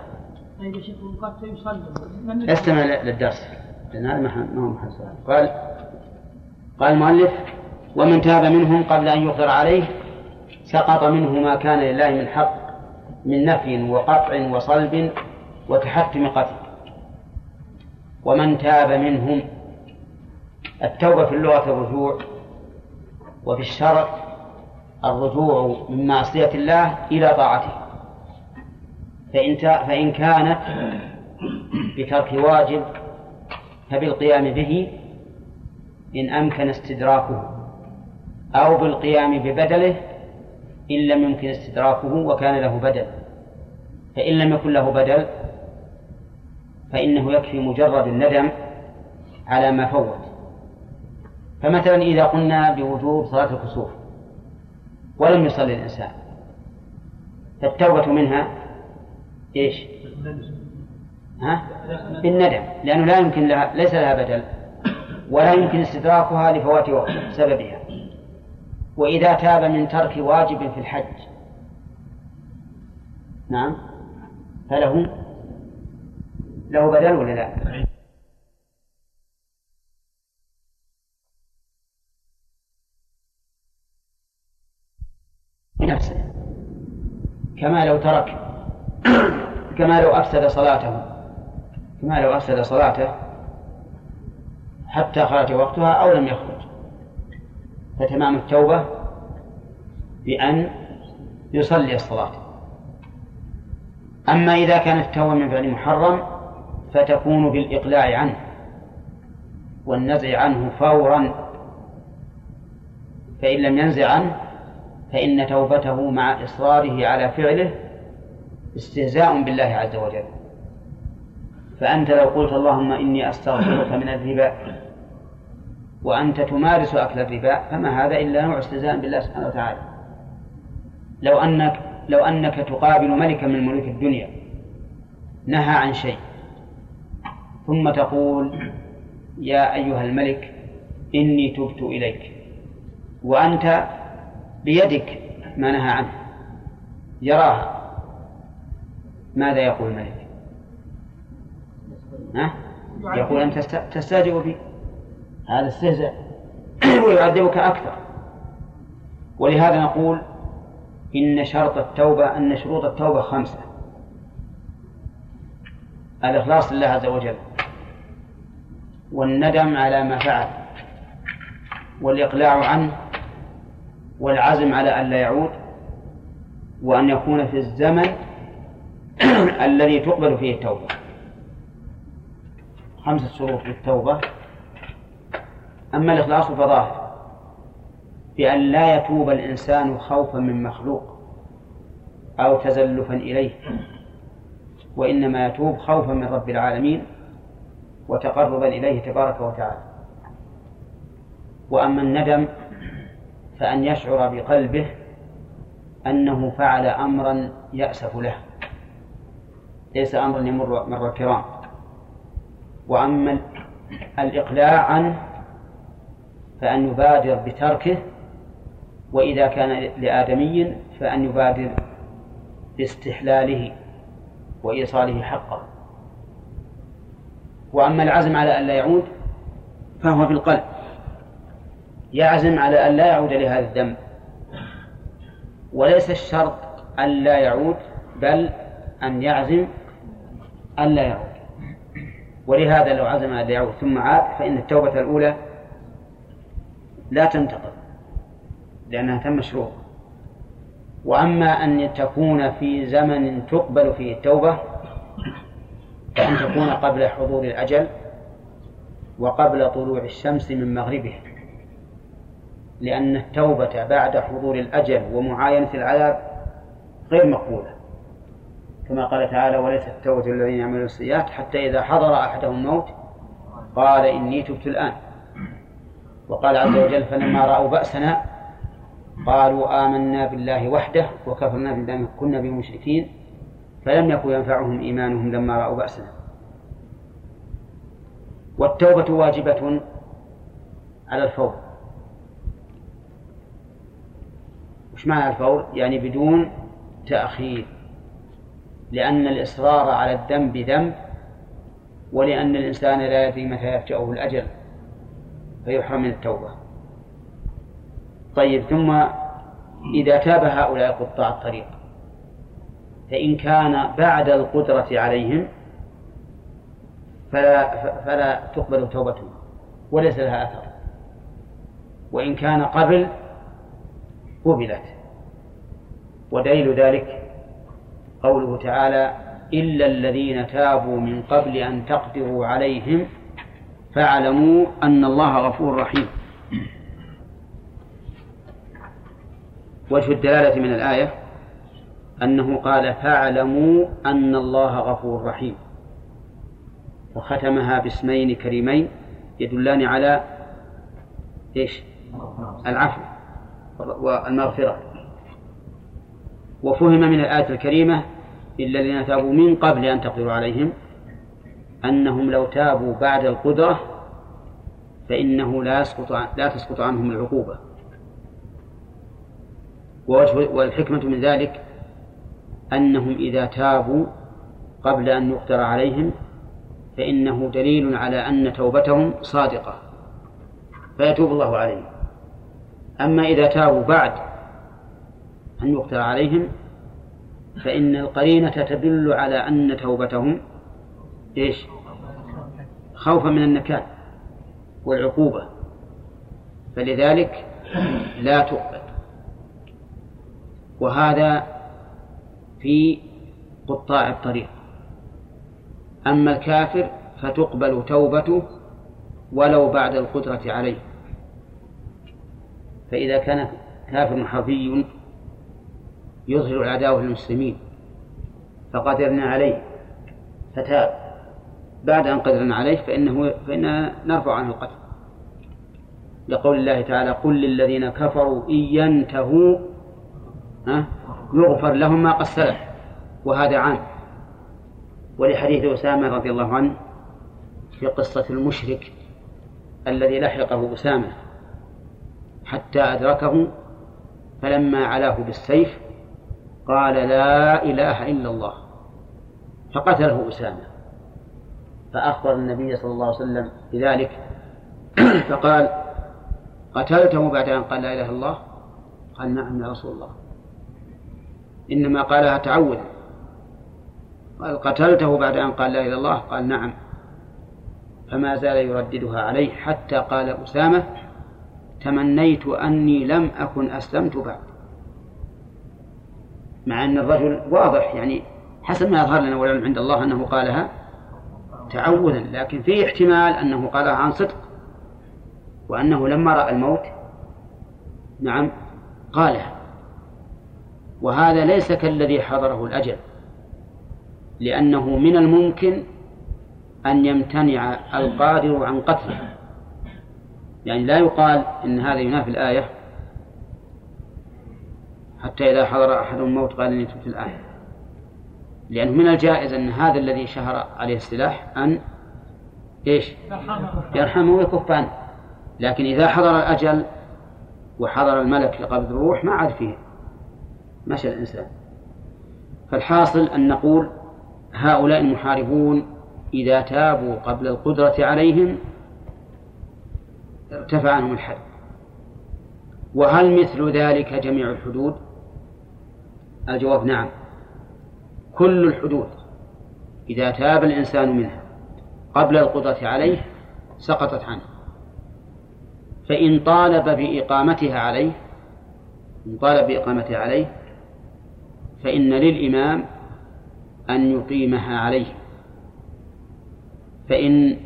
A: طيب يا شيخ استمع للدرس. لأن هذا ما هو محل قال قال المؤلف ومن تاب منهم قبل أن يقدر عليه سقط منه ما كان لله من حق من نفي وقطع وصلب وتحتم قتل. ومن تاب منهم التوبة في اللغة الرجوع وفي الشرع الرجوع من معصية الله إلى طاعته. فإن فإن كانت بترك واجب فبالقيام به إن أمكن استدراكه أو بالقيام ببدله إن لم يمكن استدراكه وكان له بدل. فإن لم يكن له بدل فإنه يكفي مجرد الندم على ما فوت. فمثلا إذا قلنا بوجوب صلاة الكسوف ولم يصلي الإنسان فالتوبة منها إيش؟ ها؟ بالندم لأنه لا يمكن لها ليس لها بدل ولا يمكن استدراكها لفوات سببها وإذا تاب من ترك واجب في الحج نعم فله له بدل ولا لا؟ نفسه كما لو ترك كما لو أفسد صلاته كما لو أفسد صلاته حتى خرج وقتها أو لم يخرج. فتمام التوبة بأن يصلي الصلاة. أما إذا كانت التوبة من فعل محرم فتكون بالإقلاع عنه والنزع عنه فورا. فإن لم ينزع عنه فإن توبته مع إصراره على فعله استهزاء بالله عز وجل. فأنت لو قلت اللهم إني أستغفرك من الربا وأنت تمارس أكل الربا فما هذا إلا نوع استهزاء بالله سبحانه وتعالى. لو أنك لو أنك تقابل ملكا من ملوك الدنيا نهى عن شيء ثم تقول يا أيها الملك إني تبت إليك وأنت بيدك ما نهى عنه يراها. ماذا يقول الملك؟ ها؟ يقول أنت تستهزئ بي. هذا استهزاء. ويعذبك أكثر. ولهذا نقول إن شرط التوبة أن شروط التوبة خمسة. الإخلاص لله عز وجل. والندم على ما فعل. والإقلاع عنه. والعزم على أن لا يعود. وأن يكون في الزمن الذي تقبل فيه التوبة. خمسة شروط للتوبة. أما الإخلاص فظاهر. بأن لا يتوب الإنسان خوفا من مخلوق أو تزلفا إليه. وإنما يتوب خوفا من رب العالمين وتقربا إليه تبارك وتعالى. وأما الندم فأن يشعر بقلبه أنه فعل أمرا يأسف له. ليس أمرا يمر مر الكرام. وأما الإقلاع عنه فأن يبادر بتركه وإذا كان لآدمي فأن يبادر باستحلاله وإيصاله حقه. وأما العزم على أن لا يعود فهو في القلب. يعزم على أن لا يعود لهذا الذنب وليس الشرط أن لا يعود بل أن يعزم أن لا يعود ولهذا لو عزم أن لا يعود ثم عاد فإن التوبة الأولى لا تنتقل لأنها تم شروط وأما أن تكون في زمن تقبل فيه التوبة فأن تكون قبل حضور الأجل وقبل طلوع الشمس من مغربها. لأن التوبة بعد حضور الأجل ومعاينة العذاب غير مقبولة. كما قال تعالى وليست التوبة الذين يعملون السيئات حتى إذا حضر أحدهم الموت قال إني تبت الآن. وقال عز وجل فلما رأوا بأسنا قالوا آمنا بالله وحده وكفرنا بالله كنا بمشركين. فلم يكن ينفعهم إيمانهم لما رأوا بأسنا. والتوبة واجبة على الفور. وش معنى الفور؟ يعني بدون تأخير. لأن الإصرار على الذنب ذنب ولأن الإنسان لا يدري متى يفجأه الأجل فيحرم من التوبة. طيب ثم إذا تاب هؤلاء قطاع الطريق فإن كان بعد القدرة عليهم فلا فلا تقبل توبتهم وليس لها أثر. وإن كان قبل قبلت. ودليل ذلك قوله تعالى إلا الذين تابوا من قبل أن تقدروا عليهم فاعلموا أن الله غفور رحيم. وجه الدلالة من الآية أنه قال فاعلموا أن الله غفور رحيم. وختمها باسمين كريمين يدلان على إيش؟ العفو والمغفرة. وفهم من الآية الكريمة إلا الذين تابوا من قبل أن تقدروا عليهم أنهم لو تابوا بعد القدرة فإنه لا يسقط لا تسقط عنهم العقوبة. والحكمة من ذلك أنهم إذا تابوا قبل أن يقدر عليهم فإنه دليل على أن توبتهم صادقة فيتوب الله عليهم. أما إذا تابوا بعد أن يقدر عليهم فإن القرينة تدل على أن توبتهم إيش؟ خوفا من النكال والعقوبة. فلذلك لا تقبل وهذا في قطاع الطريق. أما الكافر فتقبل توبته ولو بعد القدرة عليه. فإذا كان كافر حرفي يظهر العداوة للمسلمين فقدرنا عليه فتاب. بعد أن قدرنا عليه فإنه فإننا نرفع عنه القتل. لقول الله تعالى قل للذين كفروا إن ينتهوا يغفر لهم ما قد سلف. وهذا عام. ولحديث أسامة رضي الله عنه في قصة المشرك الذي لحقه أسامة حتى أدركه فلما علاه بالسيف قال لا إله إلا الله فقتله أسامة فأخبر النبي صلى الله عليه وسلم بذلك. فقال قتلته بعد أن قال لا إله إلا الله؟ قال نعم يا رسول الله. إنما قالها تعوذا قال قتلته بعد أن قال لا إله إلا الله؟ قال نعم. فما زال يرددها عليه حتى قال أسامة تمنيت أني لم أكن أسلمت بعد. مع أن الرجل واضح يعني حسب ما يظهر لنا والعلم عند الله أنه قالها تعوذا لكن في احتمال أنه قالها عن صدق وأنه لما رأى الموت نعم قالها. وهذا ليس كالذي حضره الأجل لأنه من الممكن أن يمتنع القادر عن قتله. يعني لا يقال إن هذا ينافي الآية حتى إذا حضر أحد الموت قال إني تبت الآية لأنه من الجائز أن هذا الذي شهر عليه السلاح أن إيش؟ يرحمه ويكف عنه لكن إذا حضر الأجل وحضر الملك لقبض الروح ما عاد فيه. مشى الإنسان. فالحاصل أن نقول هؤلاء المحاربون إذا تابوا قبل القدرة عليهم ارتفع عنهم الحد. وهل مثل ذلك جميع الحدود؟ الجواب نعم. كل الحدود إذا تاب الإنسان منها قبل القدرة عليه سقطت عنه. فإن طالب بإقامتها عليه إن طالب بإقامتها عليه فإن للإمام أن يقيمها عليه. فإن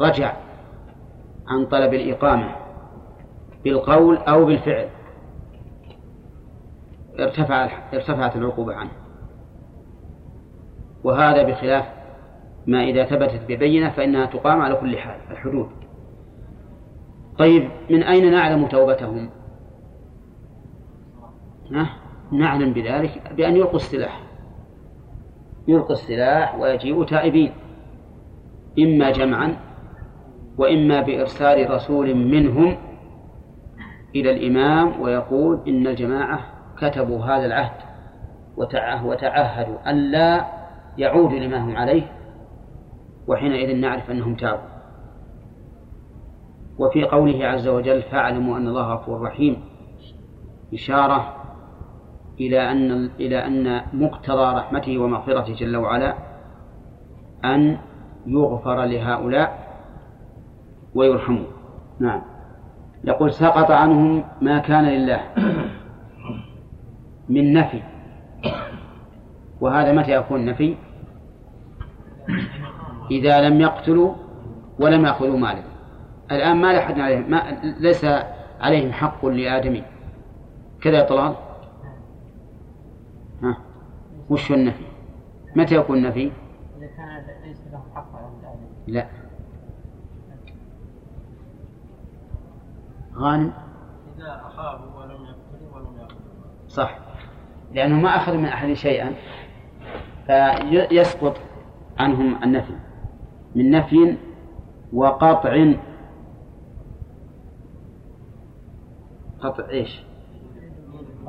A: رجع عن طلب الإقامة بالقول أو بالفعل ارتفع ارتفعت العقوبة عنه. وهذا بخلاف ما إذا ثبتت ببينة فإنها تقام على كل حال الحدود. طيب من أين نعلم توبتهم؟ نعلم بذلك بأن يلقوا السلاح. يلقوا السلاح ويجيئوا تائبين إما جمعا وإما بإرسال رسول منهم إلى الإمام ويقول إن الجماعة كتبوا هذا العهد وتعهدوا أن لا يعودوا لما هم عليه وحينئذ نعرف أنهم تابوا. وفي قوله عز وجل فاعلموا أن الله غفور رحيم. إشارة إلى أن إلى أن مقتضى رحمته ومغفرته جل وعلا أن يغفر لهؤلاء ويرحموا نعم. يقول سقط عنهم ما كان لله. من نفي. وهذا متى يكون نفي؟ إذا لم يقتلوا ولم يأخذوا ماله الآن ما لحد عليهم ما ليس عليهم حق لآدمي. كذا يا طلال؟ ها؟ وش النفي؟ متى يكون النفي إذا كان ليس له حق على الآدمي لا. غانم؟ إذا أخافوا ولم يقتلوا ولم يأخذوا صح. لأنه ما أخذوا من أحد شيئا فيسقط عنهم النفي. من نفي وقطع قطع إيش؟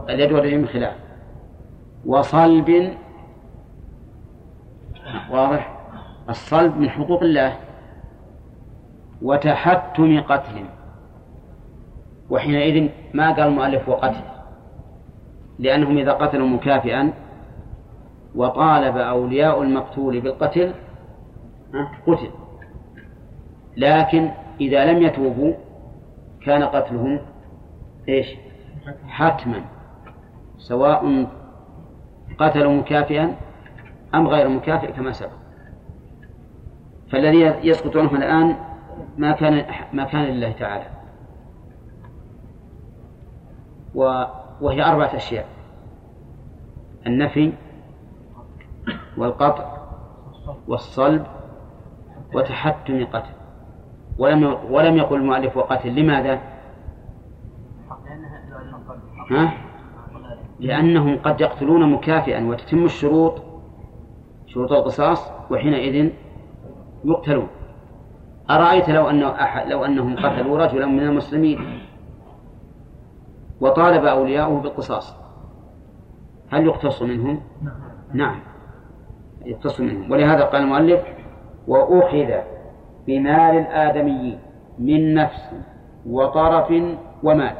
A: اليد والرجل من خلاف. وصلب واضح؟ الصلب من حقوق الله. وتحتم قتل. وحينئذ ما قال المؤلف وقتل. لأنهم إذا قتلوا مكافئا وطالب أولياء المقتول بالقتل قتل. لكن إذا لم يتوبوا كان قتلهم إيش؟ حتما. سواء قتلوا مكافئا أم غير مكافئ كما سبق. فالذي يسقط عنهم الآن ما كان ما كان لله تعالى. وهي أربعة أشياء. النفي والقطع والصلب وتحتم قتل. ولم ولم يقل المؤلف وقتل. لماذا؟ ها؟ لأنهم قد يقتلون مكافئا وتتم الشروط شروط القصاص وحينئذ يقتلون. أرأيت لو أن أحد لو أنهم قتلوا رجلا من المسلمين؟ وطالب أولياؤه بالقصاص. هل يقتص منهم؟ نعم. يقتص منهم. ولهذا قال المؤلف وأخذ بمال الآدميين من نفس وطرف ومال.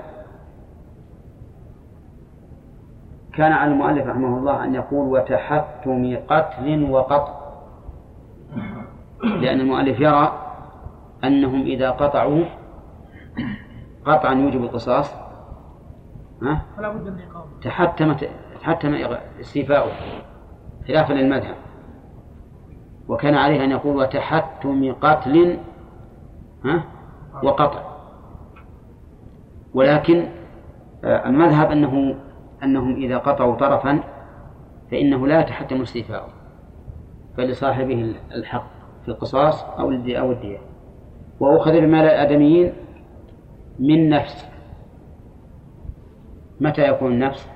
A: كان على المؤلف رحمه الله أن يقول وتحتم قتل وقطع. لأن المؤلف يرى أنهم إذا قطعوا قطعا يوجب القصاص. ها؟ فلا بد من تحتم تحتم استيفاؤه. خلافا للمذهب. وكان عليه أن يقول وتحتم قتل ها؟ وقطع. ولكن آه، المذهب أنه أنهم إذا قطعوا طرفا فإنه لا يتحتم استيفاؤه. فلصاحبه الحق في القصاص أو أو الدية. وأخذ بمال الآدميين من نفس متى يكون النفس؟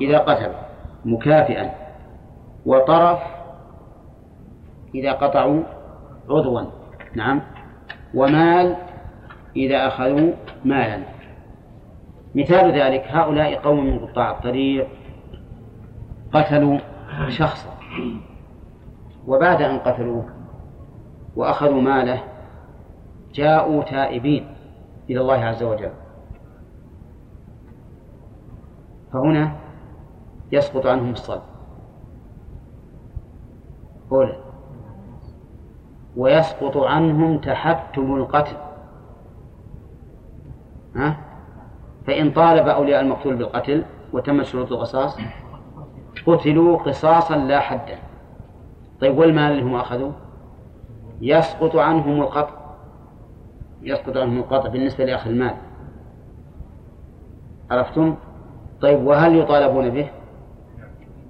A: إذا قتل مكافئا. وطرف إذا قطعوا عضوا. نعم. ومال إذا أخذوا مالا. مثال ذلك هؤلاء قوم من قطاع الطريق قتلوا شخصا. وبعد أن قتلوه وأخذوا ماله جاءوا تائبين إلى الله عز وجل. فهنا يسقط عنهم الصلب أولى ويسقط عنهم تحتم القتل. ها؟ فإن طالب أولياء المقتول بالقتل وتم شروط القصاص قتلوا قصاصا لا حدا. طيب والمال اللي هم أخذوا يسقط عنهم القطع. يسقط عنهم القطع بالنسبة لأخذ المال. عرفتم؟ طيب وهل يطالبون به؟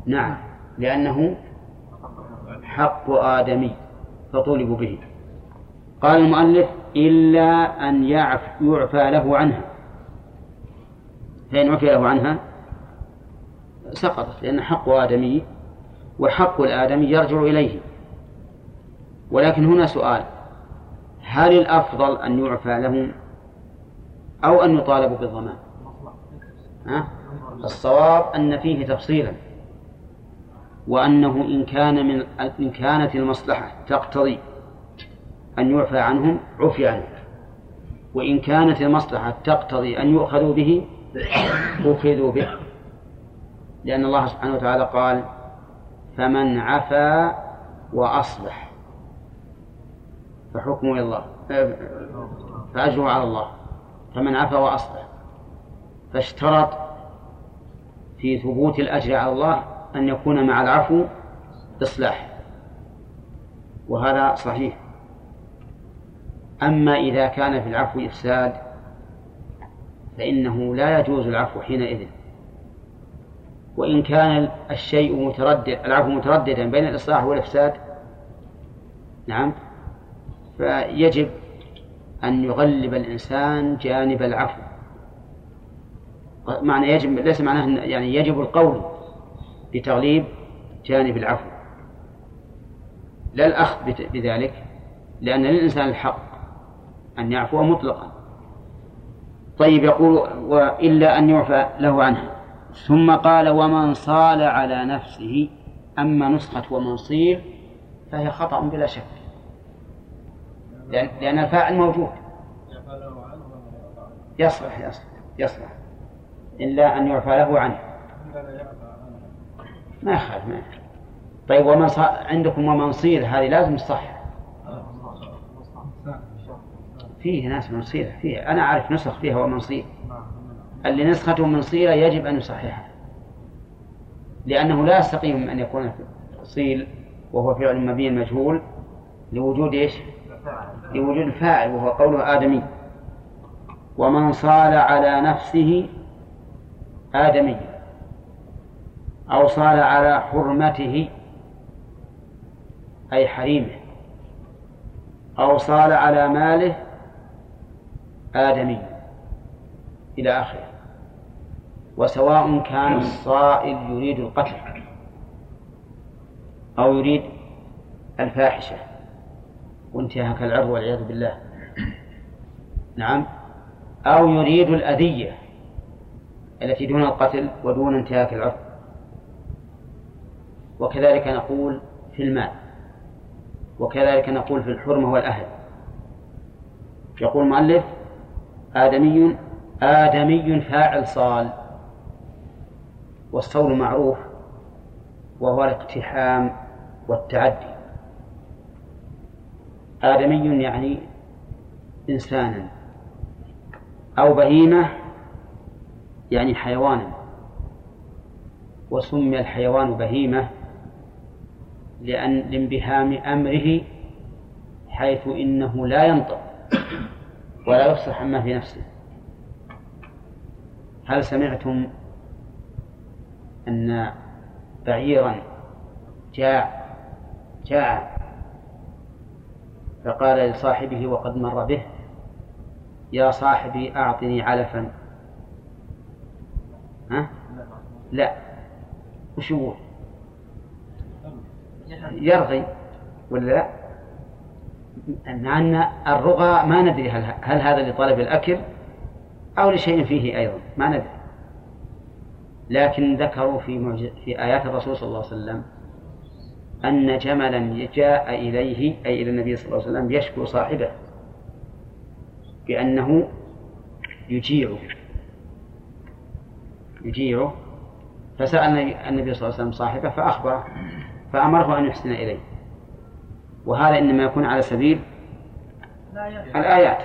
A: نعم لأنه حق آدمي فطولبوا به قال المؤلف إلا أن يعف يعفى له عنها فإن عفي له عنها سقطت لأن حق آدمي وحق الآدمي يرجع إليه ولكن هنا سؤال هل الأفضل أن يعفى لهم أو أن يطالبوا بالضمان ها؟ الصواب أن فيه تفصيلا وأنه إن كان من إن كانت المصلحة تقتضي أن يعفى عنهم عفي عنهم. وإن كانت المصلحة تقتضي أن يؤخذوا به أخذوا به. لأن الله سبحانه وتعالى قال فمن عفا وأصلح فحكمه إلى الله فأجره على الله. فمن عفا وأصلح فاشترط في ثبوت الأجر على الله أن يكون مع العفو إصلاح. وهذا صحيح. أما إذا كان في العفو إفساد فإنه لا يجوز العفو حينئذ. وإن كان الشيء متردد العفو مترددا بين الإصلاح والإفساد نعم فيجب أن يغلب الإنسان جانب العفو. معنى يجب ليس معناه يعني يجب القول بتغليب جانب العفو. لا الأخذ بذلك لأن للإنسان الحق أن يعفو مطلقا. طيب يقول وإلا أن يعفى له عنها. ثم قال ومن صال على نفسه أما نسخة ومن صير فهي خطأ بلا شك. لأن الفاعل موجود. يصلح يصلح يصلح. إلا أن يعفى له عنه. ما يخالف ما طيب ومن صار عندكم ومن صير هذه لازم تصح. فيه ناس منصيرة فيه. أنا أعرف نسخ فيها ومنصير اللي نسخته منصيرة يجب أن يصححها. لأنه لا يستقيم أن يكون صيل وهو فعل مبين مجهول لوجود إيش؟ لوجود الفاعل وهو قوله آدمي. ومن صال على نفسه آدمي أو صال على حرمته أي حريمه أو صال على ماله آدمي. إلى آخره. وسواء كان الصائل يريد القتل أو يريد الفاحشة وانتهاك العرض والعياذ بالله. نعم. أو يريد الأذية. التي دون القتل ودون انتهاك العرض. وكذلك نقول في المال. وكذلك نقول في الحرمة والأهل. يقول المؤلف آدمي آدمي فاعل صال. والصول معروف وهو الاقتحام والتعدي. آدمي يعني إنسانا. أو بهيمة يعني حيوانا وسمي الحيوان بهيمة لأن لانبهام أمره حيث إنه لا ينطق ولا يفصح عما في نفسه. هل سمعتم أن بعيرا جاع جاع فقال لصاحبه وقد مر به يا صاحبي أعطني علفا. ها؟ لا وش يقول؟ يرغي ولا لا؟ مع أن الرغى ما ندري هل, هل هذا لطلب الأكل أو لشيء فيه أيضا ما ندري لكن ذكروا في في آيات الرسول صلى الله عليه وسلم أن جملا جاء إليه أي إلى النبي صلى الله عليه وسلم يشكو صاحبه بأنه يجيعه يجيعه فسأل النبي صلى الله عليه وسلم صاحبه فأخبره فأمره أن يحسن إليه. وهذا إنما يكون على سبيل الآيات.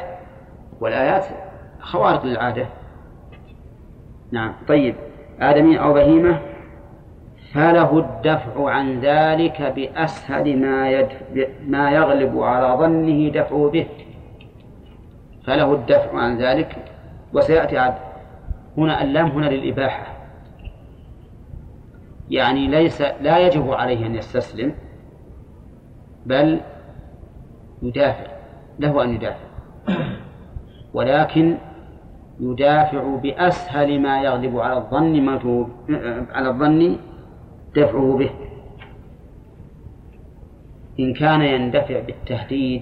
A: والآيات خوارق للعادة. نعم طيب. آدمي أو بهيمة فله الدفع عن ذلك بأسهل ما يدفع ما يغلب على ظنه دفعه به. فله الدفع عن ذلك وسيأتي هنا اللام هنا للإباحة. يعني ليس لا يجب عليه أن يستسلم بل يدافع له أن يدافع. ولكن يدافع بأسهل ما يغلب على الظن ما على الظن دفعه به. إن كان يندفع بالتهديد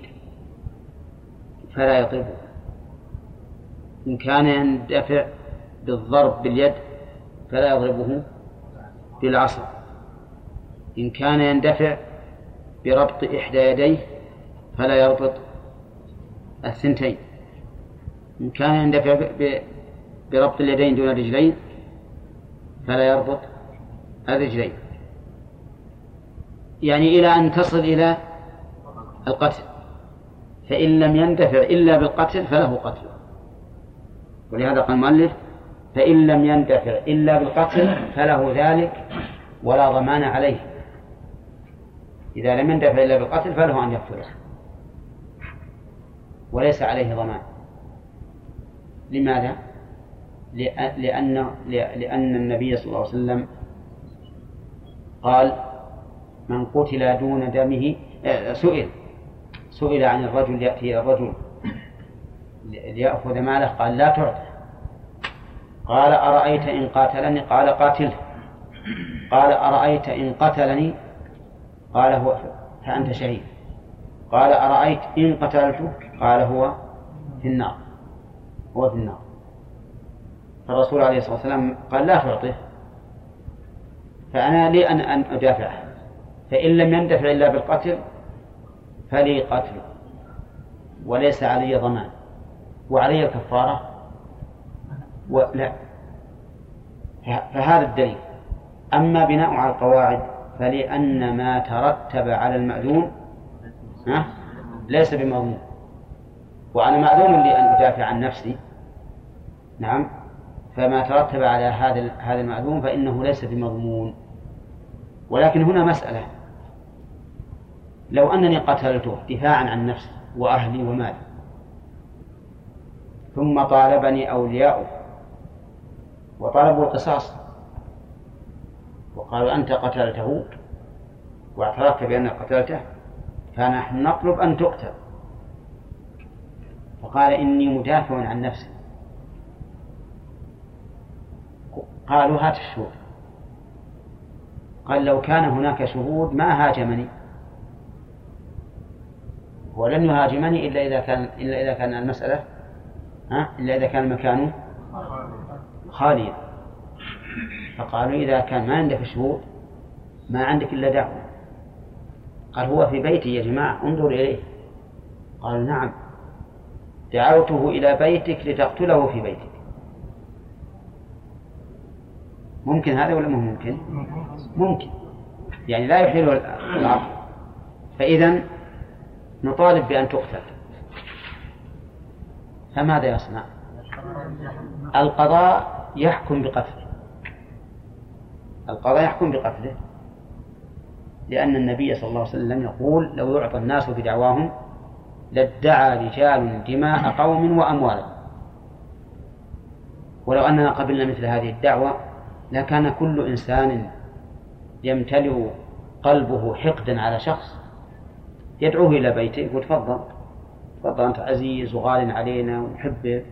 A: فلا يضربه إن كان يندفع بالضرب باليد فلا يضربه بالعصا إن كان يندفع بربط إحدى يديه فلا يربط الثنتين. إن كان يندفع بربط اليدين دون الرجلين فلا يربط الرجلين. يعني إلى أن تصل إلى القتل. فإن لم يندفع إلا بالقتل فله قتل. ولهذا قال المؤلف فإن لم يندفع إلا بالقتل فله ذلك ولا ضمان عليه. إذا لم يندفع إلا بالقتل فله أن يقتله. وليس عليه ضمان. لماذا؟ لأن لأن النبي صلى الله عليه وسلم قال من قتل دون دمه آه، سئل. سئل عن الرجل يأتي إلى الرجل ليأخذ ماله قال لا تعطى قال أرأيت إن قاتلني؟ قال قاتله قال أرأيت إن قتلني؟ قال هو فأنت شهيد. قال أرأيت إن قتلته قال هو في النار. هو في النار. فالرسول عليه الصلاة والسلام قال لا تعطيه فأنا لي أن أن أدافعه. فإن لم يندفع إلا بالقتل فلي قتل وليس علي ضمان. وعلي الكفارة ولا فهذا الدليل. أما بناء على القواعد فلأن ما ترتب على المأذون ليس بمضمون وأنا مأذون لي أن أدافع عن نفسي. نعم. فما ترتب على هذا هذا المأذون فإنه ليس بمضمون. ولكن هنا مسألة. لو أنني قتلته دفاعا عن نفسي وأهلي ومالي ثم طالبني أولياؤه وطلبوا القصاص. وقالوا أنت قتلته واعترفت بأنك قتلته فنحن نطلب أن تقتل. فقال إني مدافع عن نفسي. قالوا هات الشهود. قال لو كان هناك شهود ما هاجمني. ولن يهاجمني إلا إذا كان إلا إذا كان المسألة ها؟ إلا إذا كان المكان خاليا فقالوا إذا كان ما عندك شهود ما عندك إلا دعوة. قال هو في بيتي يا جماعة انظر إليه. قالوا نعم. دعوته إلى بيتك لتقتله في بيتك. ممكن هذا ولا ممكن؟ ممكن. يعني لا يحيل العقل. فإذا نطالب بأن تقتل. فماذا يصنع؟ القضاء يحكم بقتله. القضاء يحكم بقتله. لأن النبي صلى الله عليه وسلم يقول لو يعطى الناس بدعواهم لادعى رجال دماء قوم وأموالهم ولو أننا قبلنا مثل هذه الدعوة لكان كل إنسان يمتلئ قلبه حقدا على شخص يدعوه إلى بيته يقول تفضل تفضل أنت عزيز وغال علينا ونحبك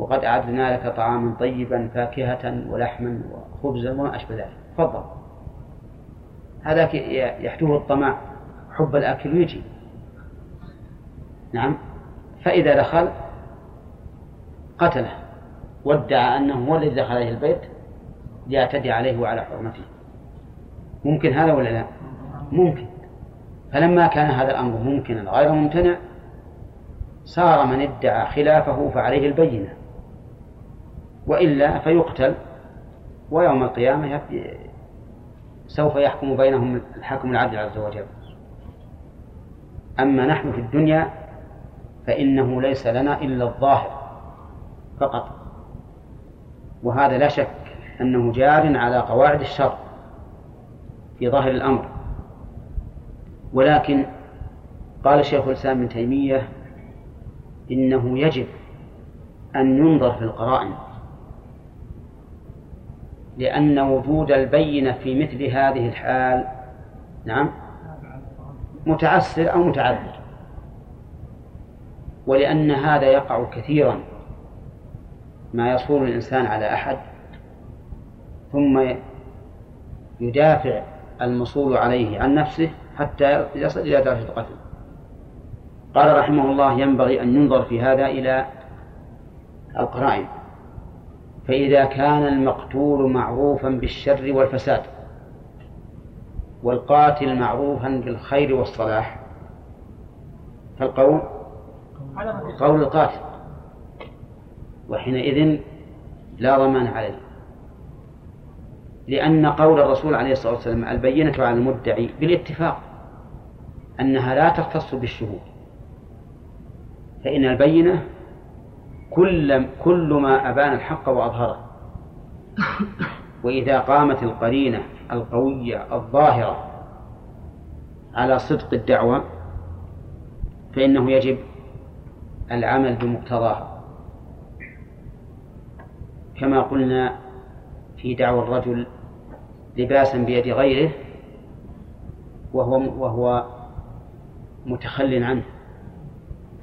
A: وقد أعدنا لك طعاما طيبا فاكهة ولحما وخبزا وما أشبه ذلك. تفضل. هذاك يحتوه الطمع حب الأكل ويجي نعم. فإذا دخل قتله. وادعى أنه هو الذي دخل عليه البيت ليعتدي عليه وعلى حرمته. ممكن هذا ولا لا؟ ممكن. فلما كان هذا الأمر ممكنا غير ممتنع صار من ادعى خلافه فعليه البينة. وإلا فيقتل ويوم القيامة سوف يحكم بينهم الحاكم العدل عز وجل. أما نحن في الدنيا فإنه ليس لنا إلا الظاهر فقط وهذا لا شك أنه جار على قواعد الشر في ظاهر الأمر. ولكن قال شيخ الإسلام ابن تيمية إنه يجب أن ينظر في القرائن. لأن وجود البينة في مثل هذه الحال نعم متعسر أو متعذر ولأن هذا يقع كثيرا ما يصور الإنسان على أحد ثم يدافع المصول عليه عن نفسه حتى يصل إلى درجة القتل. قال رحمه الله ينبغي أن ينظر في هذا إلى القرائن. فإذا كان المقتول معروفا بالشر والفساد والقاتل معروفا بالخير والصلاح فالقول؟ قول القاتل. وحينئذ لا ضمان عليه. لأن قول الرسول عليه الصلاة والسلام البينة على المدعي بالاتفاق أنها لا تختص بالشهود. فإن البينة كل كل ما أبان الحق وأظهره. وإذا قامت القرينة القوية الظاهرة على صدق الدعوة فإنه يجب العمل بمقتضاها. كما قلنا في دعوى الرجل لباسا بيد غيره وهو وهو متخل عنه.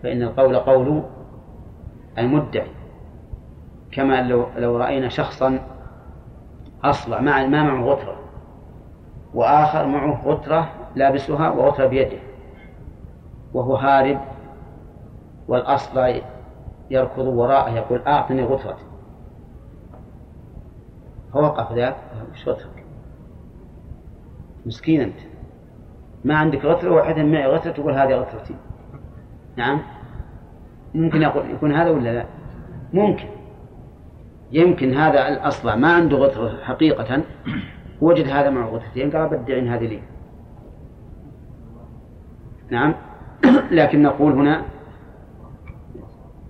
A: فإن القول قول المدعي. كما لو لو رأينا شخصا أصلع مع ما معه غترة وآخر معه غترة لابسها وغترة بيده وهو هارب والأصلع يركض وراءه يقول أعطني غترتي فوقف ذاك إيش غترك؟ مسكين أنت. ما عندك غترة واحدة معي غترة تقول هذه غترتي نعم؟ ممكن يقول يكون هذا ولا لا؟ ممكن. يمكن هذا الأصلع ما عنده غترة حقيقة. وجد هذا مع غترتين قال بدعين هذه لي. نعم. لكن نقول هنا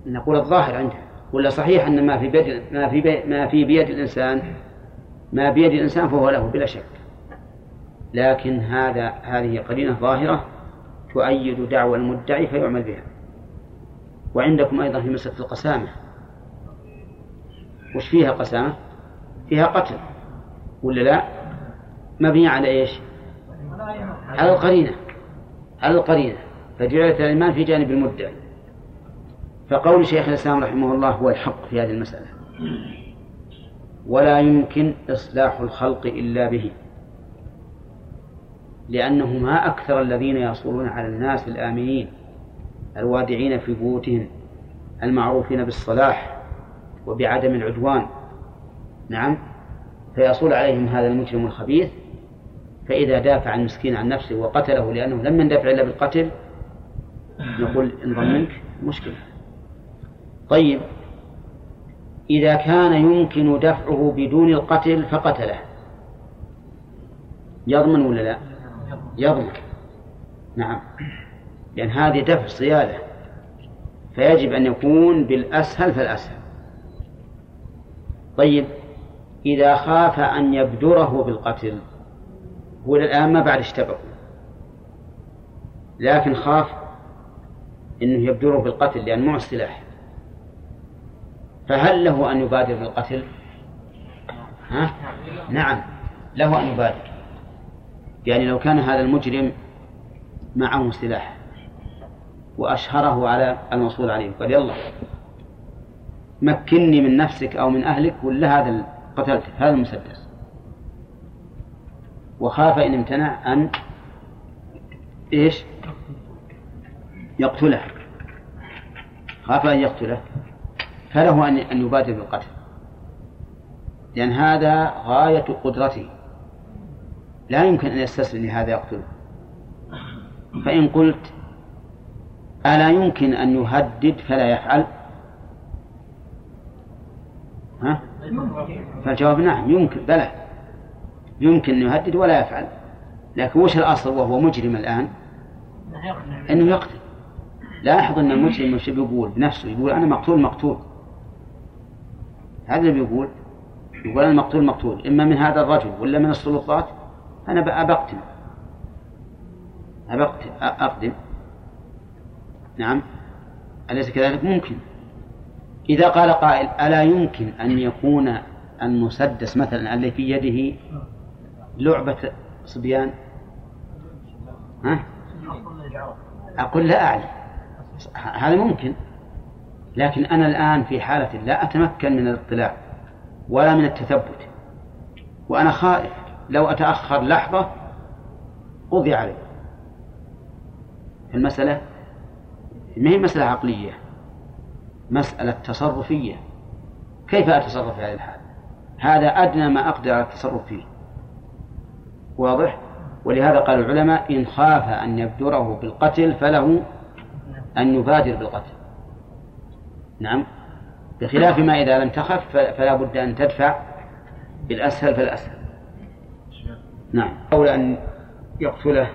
A: نقول الظاهر عنده. ولا صحيح أن ما في بيد ما في بيد ما في بيد الإنسان ما بيد الإنسان فهو له بلا شك. لكن هذا هذه قرينة ظاهرة تؤيد دعوى المدعي فيعمل بها. وعندكم أيضا في مسألة القسامة وش فيها قسامة؟ فيها قتل ولا لا؟ مبنية على إيش؟ على القرينة على القرينة فجعلت الإيمان في جانب المدعي فقول شيخ الإسلام رحمه الله هو الحق في هذه المسألة ولا يمكن إصلاح الخلق إلا به لأنه ما أكثر الذين يصولون على الناس الآمنين الوادعين في بيوتهم المعروفين بالصلاح وبعدم العدوان. نعم. فيصول عليهم هذا المجرم الخبيث فإذا دافع المسكين عن نفسه وقتله لأنه لم يندفع إلا بالقتل نقول إن ظننك مشكلة. طيب. إذا كان يمكن دفعه بدون القتل فقتله. يضمن ولا لا؟ يضمن. نعم. لأن هذه دفع صيادة. فيجب أن يكون بالأسهل فالأسهل. طيب إذا خاف أن يبدره بالقتل هو الآن ما بعد اشتبه لكن خاف أنه يبدره بالقتل لأن معه السلاح. فهل له أن يبادر بالقتل؟ ها؟ نعم له أن يبادر. يعني لو كان هذا المجرم معه سلاح. وأشهره على الموصول عليه. قال يلا مكني من نفسك أو من أهلك ولا هذا قتلته هذا المسدس. وخاف إن امتنع أن إيش؟ يقتله. خاف أن يقتله. فله أن أن يبادر بالقتل. لأن هذا غاية قدرته. لا يمكن أن يستسلم لهذا يقتله. فإن قلت ألا يمكن أن يهدد فلا يفعل؟ ها؟ فالجواب نعم يمكن بلى. يمكن أن يهدد ولا يفعل. لكن وش الأصل وهو مجرم الآن؟ أنه يقتل. لاحظ أن المجرم وش بيقول؟ بنفسه يقول أنا مقتول مقتول. هذا اللي بيقول. يقول أنا مقتول مقتول. إما من هذا الرجل ولا من السلطات؟ أنا أبقتل أبقتل أقدم. نعم. أليس كذلك؟ ممكن. إذا قال قائل ألا يمكن أن يكون المسدس مثلا الذي في يده لعبة صبيان؟ ها؟ أقول لا أعلم. هذا ممكن. لكن أنا الآن في حالة لا أتمكن من الاطلاع ولا من التثبت. وأنا خائف. لو أتأخر لحظة قضي علي المسألة؟ ما هي مسألة عقلية؟ مسألة تصرفية. كيف أتصرف في هذه الحال هذا أدنى ما أقدر على التصرف فيه. واضح؟ ولهذا قال العلماء إن خاف أن يبدره بالقتل فله أن يبادر بالقتل. نعم. بخلاف ما إذا لم تخف فلا بد أن تدفع بالأسهل فالأسهل. نعم. أو أن يقتله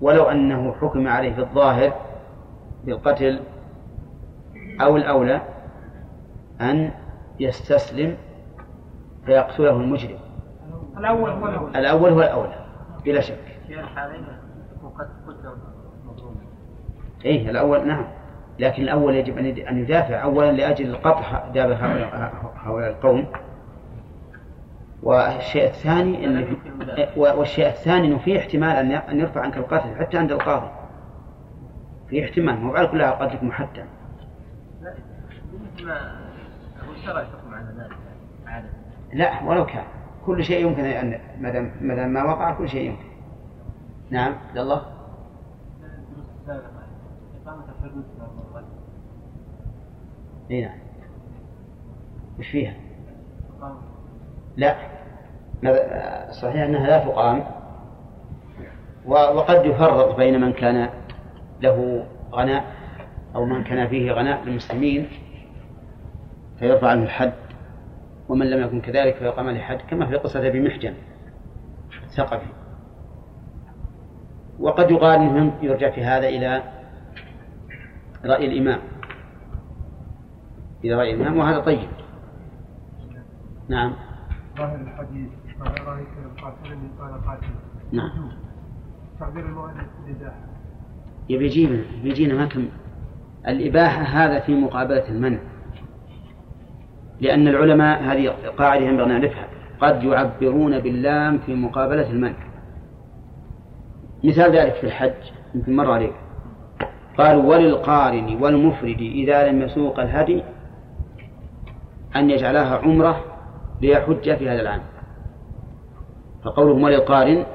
A: ولو أنه حكم عليه في الظاهر بالقتل أو الأولى أن يستسلم فيقتله المجرم.
B: الأول هو الأول
A: الأول هو الأولى بلا شك.
B: في الحالين
A: إيه الأول نعم. لكن الأول يجب أن يدافع أولا لأجل قطع دابة هؤلاء القوم. والشيء الثاني إن والشيء الثاني إنه في احتمال أن يرفع عنك القتل حتى عند القاضي. في احتمال مو على كلها قتلك محتم.
B: لا هو الشرع يحكم على ذلك عادة.
A: لا ولو كان كل شيء يمكن ان ما دام ما دام ما وقع كل شيء يمكن. نعم عبد الله. إي نعم. وش فيها؟ لا صحيح أنها لا تقام وقد يفرق بين من كان له غناء أو من كان فيه غناء للمسلمين فيرفع عنه الحد ومن لم يكن كذلك فيقام عليه حد كما في قصة أبي محجن الثقفي. وقد يقال أنه يرجع في هذا إلى رأي الإمام. إلى رأي الإمام وهذا طيب. نعم.
C: ظاهر الحديث ما رايت قاتلني قال قاتل؟
A: نعم.
C: تعبير المؤلف بالإباحة
A: يبي يجينا يجينا ما كم. الإباحة هذا في مقابلة المنع. لأن العلماء هذه قاعدة ينبغي أن نعرفها. قد يعبرون باللام في مقابلة المنع. مثال ذلك في الحج يمكن مر عليك. قالوا وللقارن والمفرد إذا لم يسوق الهدي أن يجعلها عمرة ليحج في هذا العام. فقولهم وللقارن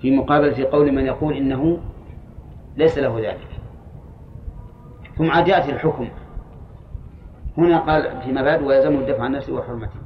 A: في مقابلة قول من يقول إنه ليس له ذلك. ثم عاد يأتي الحكم. هنا قال فيما بعد ويلزمه الدفع عن نفسه وحرمته.